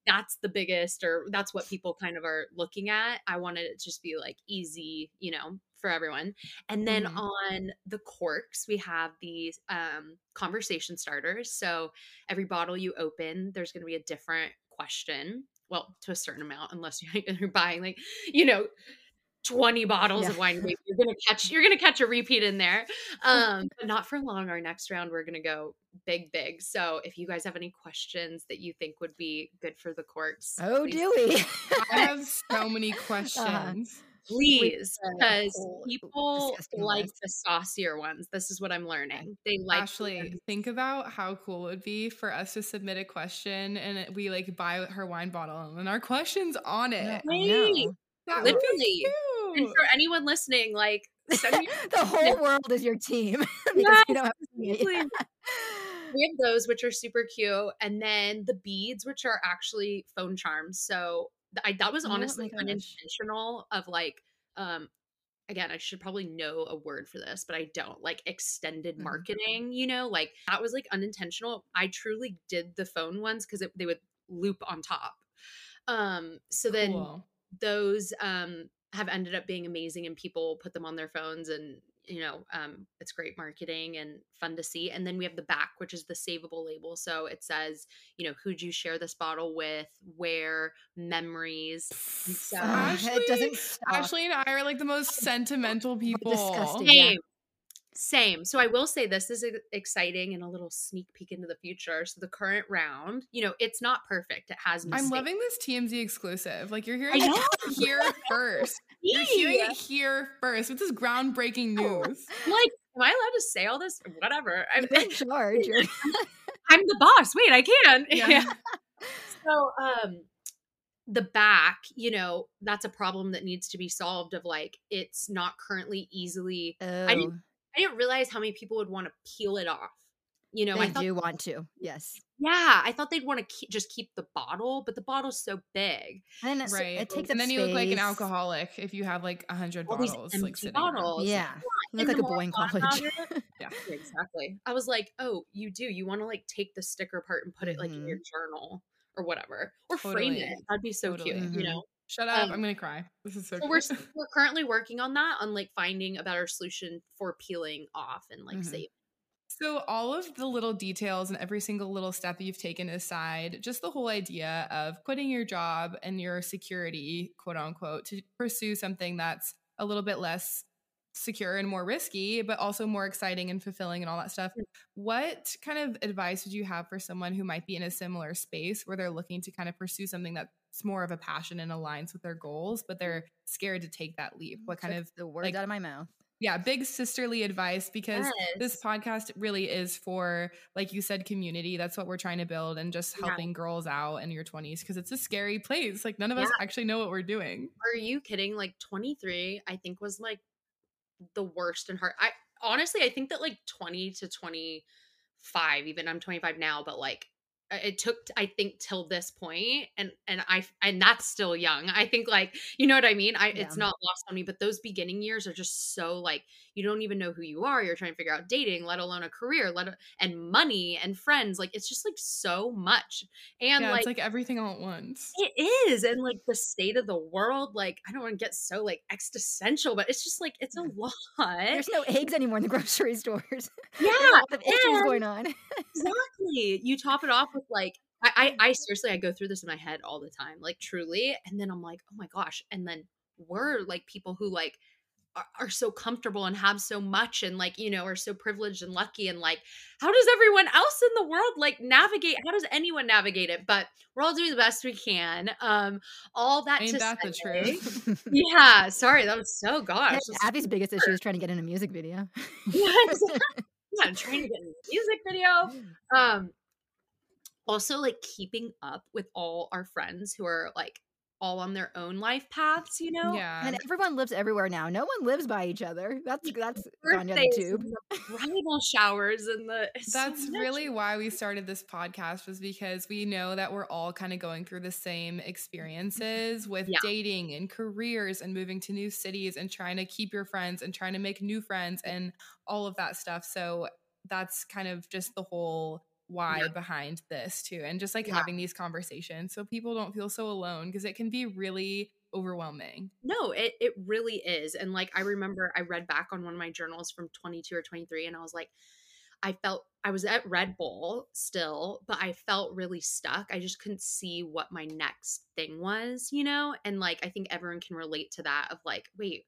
that's the biggest or that's what people kind of are looking at. I wanted it to just be like easy, you know, for everyone. And then Mhm. on the corks, we have these um conversation starters. So every bottle you open, there's going to be a different question. Well, to a certain amount, unless you're, you're buying like, you know, 20 bottles Yeah. of wine. You're gonna catch you're gonna catch a repeat in there. Um, but not for long. Our next round, we're gonna go big, big. So if you guys have any questions that you think would be good for the corks, Oh, do we? I have so many questions. Please, because people like the saucier ones. This is what I'm learning. They like the Ashley, ones- think about how cool it would be for us to submit a question and we like buy her wine bottle and our question's on it. No, I Wait. know. That Literally. And for anyone listening, like the whole world is your team because Yes, you don't have to see it. seriously. we have those which are super cute, and then the beads, which are actually phone charms. So th- I that was Oh honestly gosh. unintentional. Of like, um, again, I should probably know a word for this, but I don't. Like extended Mhm. marketing, you know, like that was like unintentional. I truly did the phone ones because they would loop on top. Um, so then those um have ended up being amazing and people put them on their phones and you know um it's great marketing and fun to see and then we have the back which is the savable label so it says you know who'd you share this bottle with where memories and so Ashley- it doesn't stop. Ashley and I are like the most sentimental people. disgusting. Yeah. same same so i will say this is exciting and a little sneak peek into the future so the current round you know it's not perfect it has I'm loving this TMZ exclusive. Like you're hearing here first. You're hearing it here first. This is groundbreaking news. like am i allowed to say all this whatever i'm, in charge. I'm the boss wait i can Yeah. so um the back you know that's a problem that needs to be solved of like it's not currently easily oh, didn't- i didn't realize how many people would want to peel it off you know they i do want to. Yes. Yeah i thought they'd want to keep, just keep the bottle but the bottle's so big And it's, Right. it takes and up then you look like an alcoholic if you have like a hundred all these bottles empty like sitting bottles Yeah. You And look like a boy in college. Yeah. exactly i was like oh you do you want to like take the sticker part and put it like in your journal or whatever or frame it that'd be so Totally. cute you Mhm. know Shut up! Um, I'm gonna cry. This is so. so we're we're currently working on that on like finding a better solution for peeling off and like Mhm. save So all of the little details and every single little step that you've taken aside, just the whole idea of quitting your job and your security, quote unquote, to pursue something that's a little bit less secure and more risky, but also more exciting and fulfilling and all that stuff. Mm. What kind of advice would you have for someone who might be in a similar space where they're looking to kind of pursue something that's more of a passion and aligns with their goals, but they're scared to take that leap? What kind Took of the words like- out of my mouth? Yeah, big sisterly advice because this podcast really is for, like you said, community. That's what we're trying to build and just Yeah. helping girls out in your 20s because it's a scary place. Like, none of us actually know what we're doing. are you kidding like 23 i think was like the worst and hard i honestly i think that like 20 to 25 even i'm 25 now but like it took i think till this point and and i and that's still young. I think like you know what i mean? I it's not lost on me but those beginning years are just so like you don't even know who you are you're trying to figure out dating let alone a career let a, and money and friends like it's just like so much and yeah, like it's like everything all at once. it is. And like the state of the world, like I don't want to get so like existential, but it's just like it's a lot. There's no eggs anymore in the grocery stores. Yeah. There's a lot of issues going on. exactly. You top it off with like I, I I seriously I go through this in my head all the time, like truly. And then I'm like, oh my gosh. And then we're like people who like are, are so comfortable and have so much and like you know are so privileged and lucky and like how does everyone else in the world like navigate how does anyone navigate it but we're all doing the best we can um all that Ain't that the truth? yeah sorry that was so gosh Yeah, Abby's biggest issue is trying to get in a music video. Yes. yeah, I'm trying to get in a music video. Um also like keeping up with all our friends who are like all on their own life paths, you know? Yeah. And everyone lives everywhere now. No one lives by each other. That's that's gone down the tube. bridal showers and the it's so That's really why we started this podcast was because we know that we're all kind of going through the same mm-hmm. experiences with Yeah. dating and careers and moving to new cities and trying to keep your friends and trying to make new friends and all of that stuff. So that's kind of just the whole why Yeah. behind this too and just like Yeah. having these conversations so people don't feel so alone because it can be really overwhelming. No, it it really is. And like I remember I read back on one of my journals from 22 or 23 and I was like I felt I was at Red Bull still, but I felt really stuck. I just couldn't see what my next thing was, you know? And like I think everyone can relate to that of like, wait,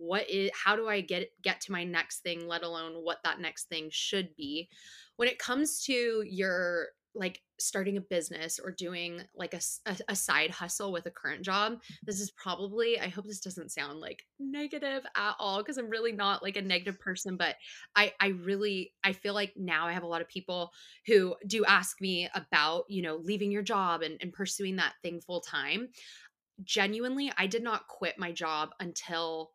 what is how do I get get to my next thing, let alone what that next thing should be. When it comes to your like starting a business or doing like a a side hustle with a current job this is probably i hope this doesn't sound like negative at all because i'm really not like a negative person but i i really i feel like now i have a lot of people who do ask me about you know leaving your job and, and pursuing that thing full time genuinely i did not quit my job until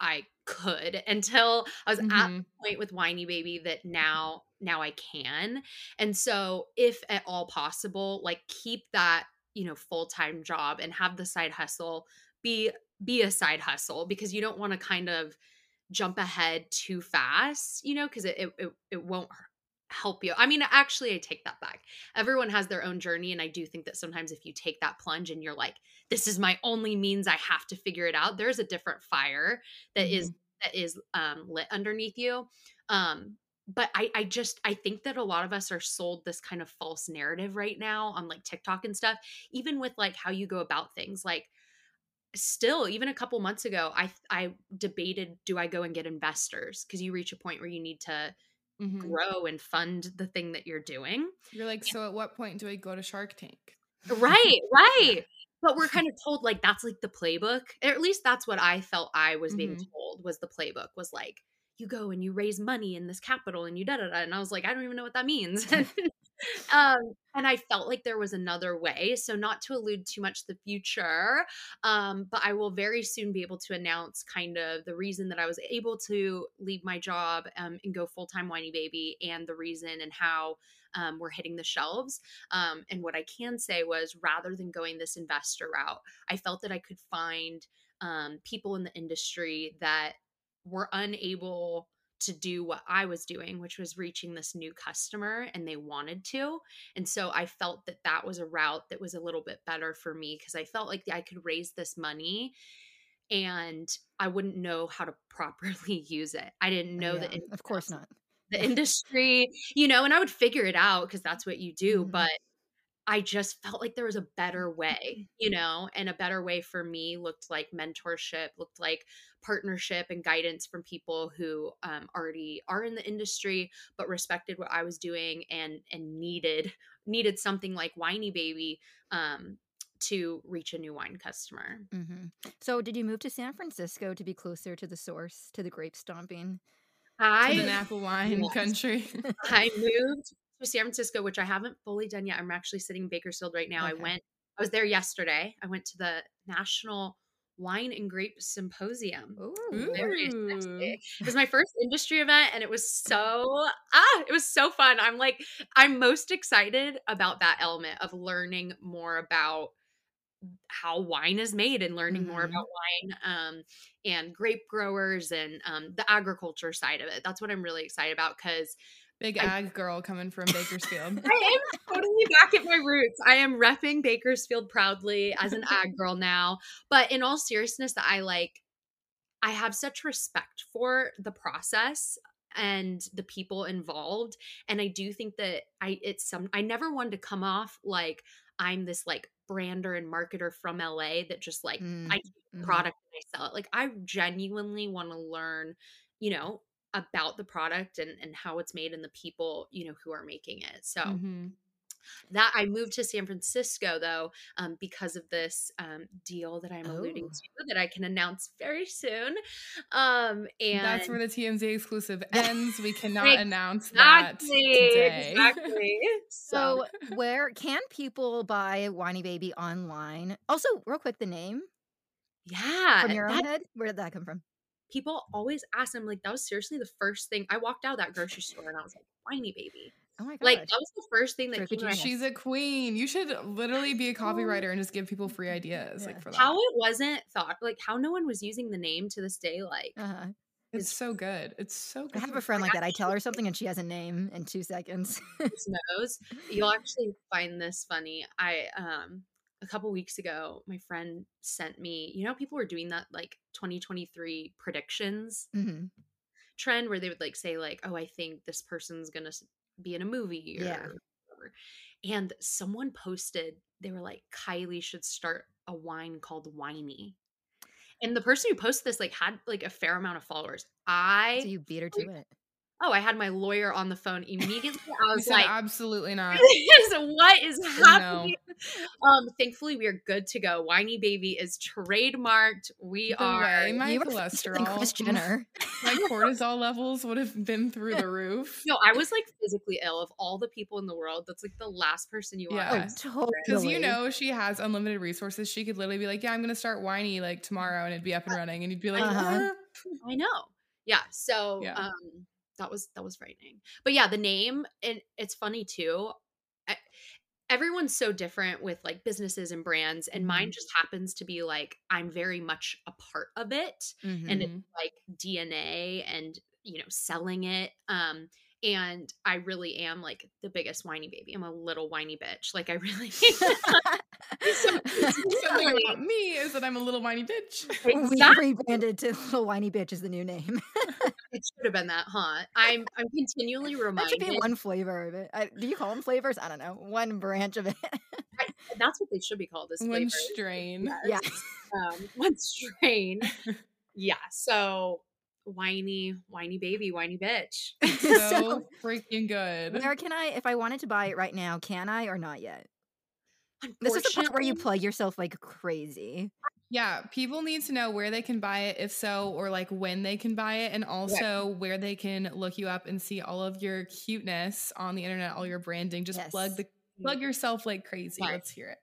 i could until i was at Mhm. the point with whiny baby that now now i can. And so if at all possible like keep that you know full-time job and have the side hustle be be a side hustle because you don't want to kind of jump ahead too fast you know because it, it it it won't help you. I mean actually i take that back. Everyone has their own journey and i do think that sometimes if you take that plunge and you're like this is my only means i have to figure it out there's a different fire that is that is um, lit underneath you um but I, I just i think that a lot of us are sold this kind of false narrative right now on like tiktok and stuff even with like how you go about things like still even a couple months ago i i debated do i go and get investors because you reach a point where you need to Mhm. grow and fund the thing that you're doing You're like, so at what point do I go to Shark Tank? Right right. But we're kind of told like that's like the playbook. Or at least that's what i felt i was being Mhm. told was the playbook was like you go and you raise money in this capital and you da da da and i was like i don't even know what that means um and i felt like there was another way so not to allude too much to the future um but i will very soon be able to announce kind of the reason that i was able to leave my job um, and go full-time whiny baby and the reason and how um, we're hitting the shelves um, and what I can say was rather than going this investor route, I felt that I could find um, people in the industry that were unable to do what I was doing, which was reaching this new customer, and they wanted to. And so I felt that that was a route that was a little bit better for me because I felt like I could raise this money and I wouldn't know how to properly use it. I didn't know Yeah, that in- of course not. the industry, you know, and I would figure it out because that's what you do. Mhm. But I just felt like there was a better way, you know, and a better way for me looked like mentorship, looked like partnership and guidance from people who um, already are in the industry but respected what I was doing and and needed needed something like Whiny Baby um, to reach a new wine customer. hmm So, did you move to San Francisco to be closer to the source, to the grape stomping? To the I Napa wine Yes. country. I moved to San Francisco, which I haven't fully done yet. I'm actually sitting in Bakersfield right now. I went, I was there yesterday. I went to the National Wine and Grape Symposium. Ooh. Very Ooh. sexy. It was my first industry event and it was so ah, it was so fun. I'm like I'm most excited about that element of learning more about how wine is made and learning more Mhm. about wine um, and grape growers and um, the agriculture side of it. That's what I'm really excited about because Big I- ag girl coming from Bakersfield. I am totally back at my roots. I am repping Bakersfield proudly as an ag girl now. But in all seriousness, that I like, I have such respect for the process and the people involved. And I do think that I it's some I never wanted to come off like I'm this like brander and marketer from LA that just like Mm, I mhm. product and I sell it. Like I genuinely want to learn, you know, about the product and and how it's made and the people, you know, who are making it. So Mhm. that I moved to San Francisco though, um, because of this um, deal that I'm alluding Oh. to that I can announce very soon. Um, and That's where the TMZ exclusive ends. We cannot announce that exactly, today. exactly. So, So, where can people buy Whiny Baby online? Also, real quick, the name yeah, from your own head. Where did that come from? People always ask. I'm like, that was seriously the first thing. I walked out of that grocery store and I was like, whiny baby. Oh my god! Like that was the first thing that Sure, came could to you my guess? She's a queen. You should literally be a copywriter and just give people free ideas Yeah. like for that. how it wasn't thought like how no one was using the name to this day like uh-huh. it's so good. It's so good. I have a friend like that. I tell her something and she has a name in two seconds. nose. You'll actually find this funny. I um a couple weeks ago, my friend sent me, you know, people were doing that like 2023 predictions hmm trend where they would like say like, "Oh, I think this person's going to be in a movie or Yeah. whatever." And someone posted, they were like, "Kylie should start a wine called Whiny." And the person who posted this like had like a fair amount of followers. I So you beat her to it. Oh, I had my lawyer on the phone immediately. I was said like, absolutely not. what is happening? Um, thankfully, we are good to go. Whiny Baby is trademarked. We The are. way my you were faster cholesterol, Jenner. my cortisol levels would have been through the roof. No, I was like physically ill. Of all the people in the world, that's like the last person you Yeah. want. Oh, totally. Because you know she has unlimited resources. She could literally be like, "Yeah, I'm gonna start whiny like tomorrow," and it'd be up and running, and you'd be like, Uh-huh. "Uh, I know. Yeah. So Yeah. um that was that was frightening. But yeah, the name and it's funny too. I, everyone's so different with like businesses and brands and mine just happens to be like I'm very much a part of it Mhm. and it's like DNA and you know selling it um and I really am like the biggest whiny baby. I'm a little whiny bitch. Like I really Something about me is that I'm a little whiny bitch. we Exactly. rebranded to Little Whiny Bitch is the new name. It should have been that, huh? I'm I'm continually reminded. that should be one flavor of it. I, do you call them flavors? I don't know. One branch of it. That's what they should be called. Is One flavors. strain. yeah. um, one strain. yeah. So whiny, whiny baby, whiny bitch. So, So- freaking good. Where can I, if I wanted to buy it right now, can I or not yet? This is the part where you plug yourself like crazy. Yeah, people need to know where they can buy it, if so, or like when they can buy it, and also where they can look you up and see all of your cuteness on the internet, all your branding. Just plug the plug yourself like crazy. Right. Let's hear it.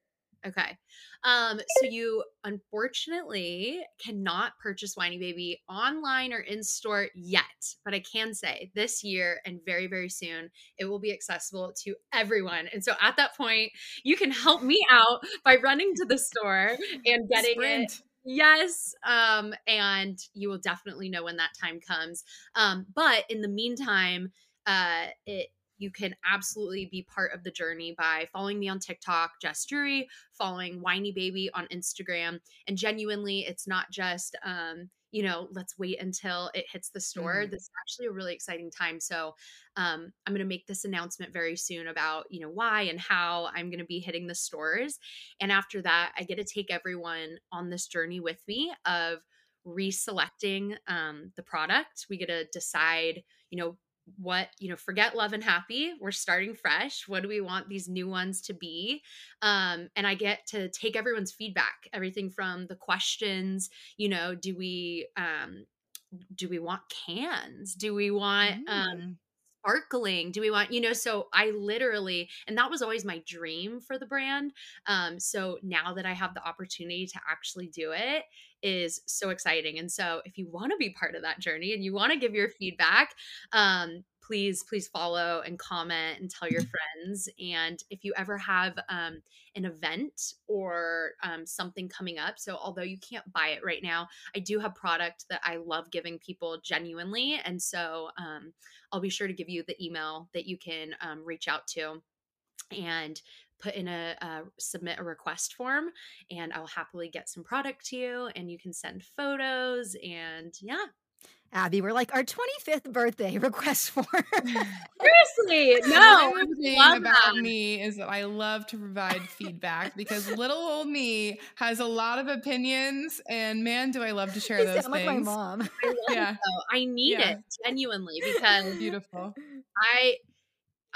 Okay. Um, so you unfortunately cannot purchase Whiny Baby online or in store yet, but I can say this year and very, very soon it will be accessible to everyone. And so at that point, you can help me out by running to the store and getting it Yes. Um, and you will definitely know when that time comes. Um, but in the meantime, uh, it you can absolutely be part of the journey by following me on TikTok, Jess Druey, following Whiny Baby on Instagram. And genuinely, it's not just um, you know, let's wait until it hits the store. Mhm. This is actually a really exciting time. So um, I'm going to make this announcement very soon about, you know, why and how I'm going to be hitting the stores. And after that, I get to take everyone on this journey with me of reselecting um, the product. We get to decide, you know, what, you know, forget love and happy. We're starting fresh. What do we want these new ones to be? Um, and I get to take everyone's feedback, everything from the questions, you know, do we, um, do we want cans? Do we want um, Mm. Sparkling do we want you know so i literally and that was always my dream for the brand um so now that i have the opportunity to actually do it is so exciting and so if you want to be part of that journey and you want to give your feedback um please please follow and comment and tell your friends and if you ever have um an event or um, something coming up so although you can't buy it right now i do have product that i love giving people genuinely and so um I'll be sure to give you the email that you can um, reach out to and put in a uh, submit a request form and I'll happily get some product to you and you can send photos and yeah. Abby, we're like our 25th birthday request form. Seriously, no, I One thing about that. me is that I love to provide feedback because little old me has a lot of opinions, and man, do I love to share you those sound like my mom. I Yeah. it. I need Yeah. it genuinely because Beautiful. I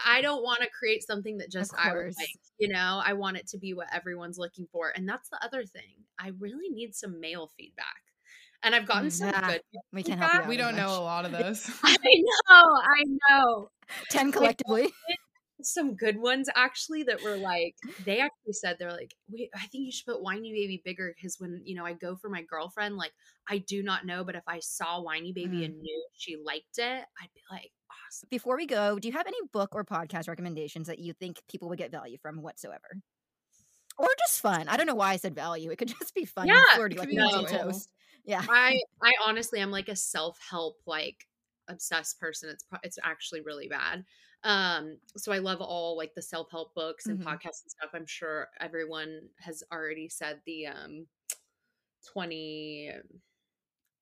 I don't want to create something that just I would like. You know, I want it to be what everyone's looking for. And that's the other thing. I really need some male feedback. And I've gotten some Nah, good We can help you. We don't know a lot of those. I know, I know. 10 collectively. Some good ones actually that were like, they actually said they're like, wait, I think you should put Whiny Baby bigger because when you know I go for my girlfriend, like I do not know, but if I saw Whiny Baby Mm. and knew she liked it, I'd be like, awesome. Before we go, do you have any book or podcast recommendations that you think people would get value from whatsoever? Or just fun. I don't know why I said value. It could just be fun Yeah, flirty like could be nuts on enjoyable. toast. Yeah. I I honestly am like a self help like obsessed person. It's it's actually really bad. Um, so I love all like the self help books and Mhm. podcasts and stuff. I'm sure everyone has already said the um twenty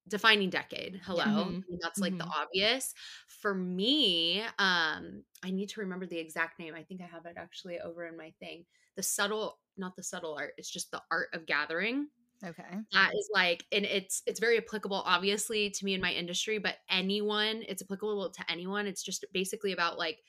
defining decade. Hello, Mhm. Mean, that's like the Mhm. obvious. For me, um, I need to remember the exact name. I think I have it actually over in my thing. The subtle, not the subtle art. It's just the art of gathering Okay. that is like and it's it's very applicable obviously to me in my industry but anyone it's applicable to anyone. It's just basically about like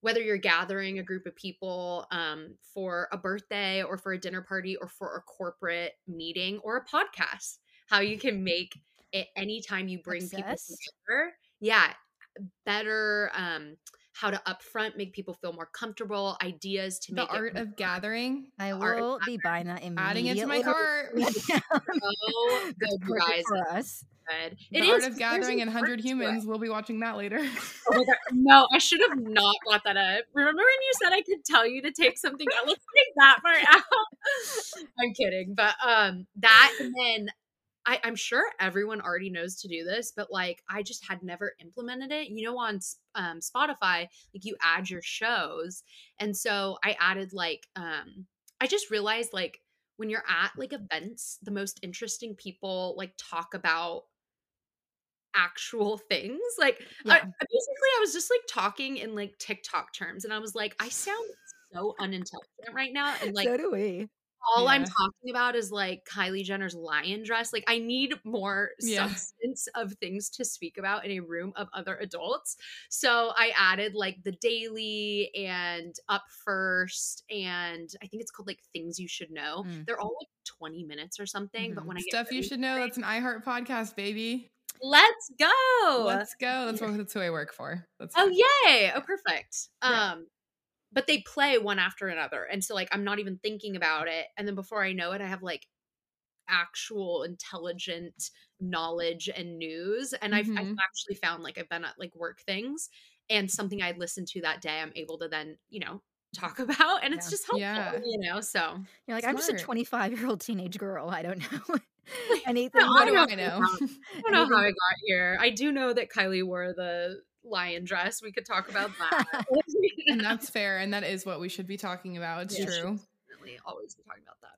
whether you're gathering a group of people um, for a birthday or for a dinner party or for a corporate meeting or a podcast how you can make it anytime you bring people together. Yeah better um how to upfront make people feel more comfortable ideas to The make art of gathering. I will be buying that immediately. Adding it to my cart. so good guys for us. good The It art is, of gathering an and 100 humans. We'll be watching that later. Oh. No, I should have not brought that up. Remember when you said I could tell you to take something out? Let's take that part out. I'm kidding. But um that and then I, I'm sure everyone already knows to do this, but like I just had never implemented it. You know, on um, Spotify, like you add your shows. And so I added like um I just realized like when you're at like events, the most interesting people like talk about actual things. Like Yeah. I- basically I was just like talking in like TikTok terms and I was like, I sound so unintelligent right now. And like so do we. All I'm talking about is like Kylie Jenner's lion dress. Like I need more Yeah. substance of things to speak about in a room of other adults. So I added like the daily and up first and I think it's called like things you should know. Mm. They're all like 20 minutes or something, but Mhm. when I get Stuff you should know. That's an iHeart podcast, baby. Let's go. Let's go. That's what that's who I work for. That's Oh fine. yay! Oh perfect. Yeah. Um but they play one after another. And so like I'm not even thinking about it and then before I know it I have like actual intelligent knowledge and news and I've, I've Mhm. actually found like I've been at like work things and something I'd listened to that day I'm able to then, you know, talk about and it's Yeah. just helpful, Yeah. you know. So You're like, I'm just a 25 year old teenage girl. I don't know anything. No, I do know I know? I don't know how I got here. I do know that Kylie wore the lion dress. We could talk about that. and that's fair. And that is what we should be talking about. It's Yeah. true. definitely always be talking about that.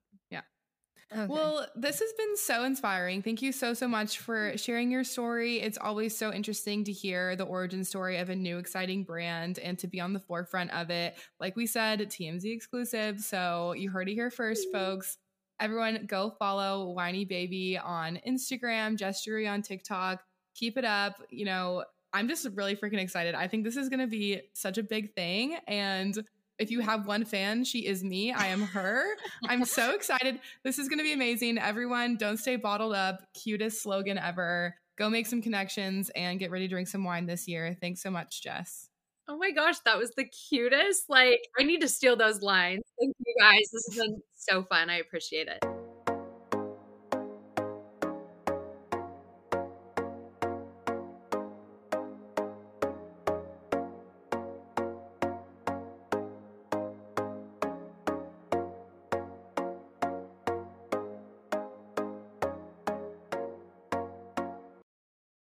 Okay. Well, this has been so inspiring. Thank you so, so much for sharing your story. It's always so interesting to hear the origin story of a new, exciting brand and to be on the forefront of it. Like we said, TMZ exclusive. So you heard it here first, folks. Everyone go follow Whiny Baby on Instagram, Jess Druey on TikTok. Keep it up. You know, I'm just really freaking excited. I think this is going to be such a big thing. And if you have one fan, she is me. I am her. I'm so excited. This is going to be amazing. Everyone, don't stay bottled up. Cutest slogan ever. Go make some connections and get ready to drink some wine this year. Thanks so much, Jess. Oh my gosh, that was the cutest. Like, I need to steal those lines. Thank you guys. This has been so fun. I appreciate it.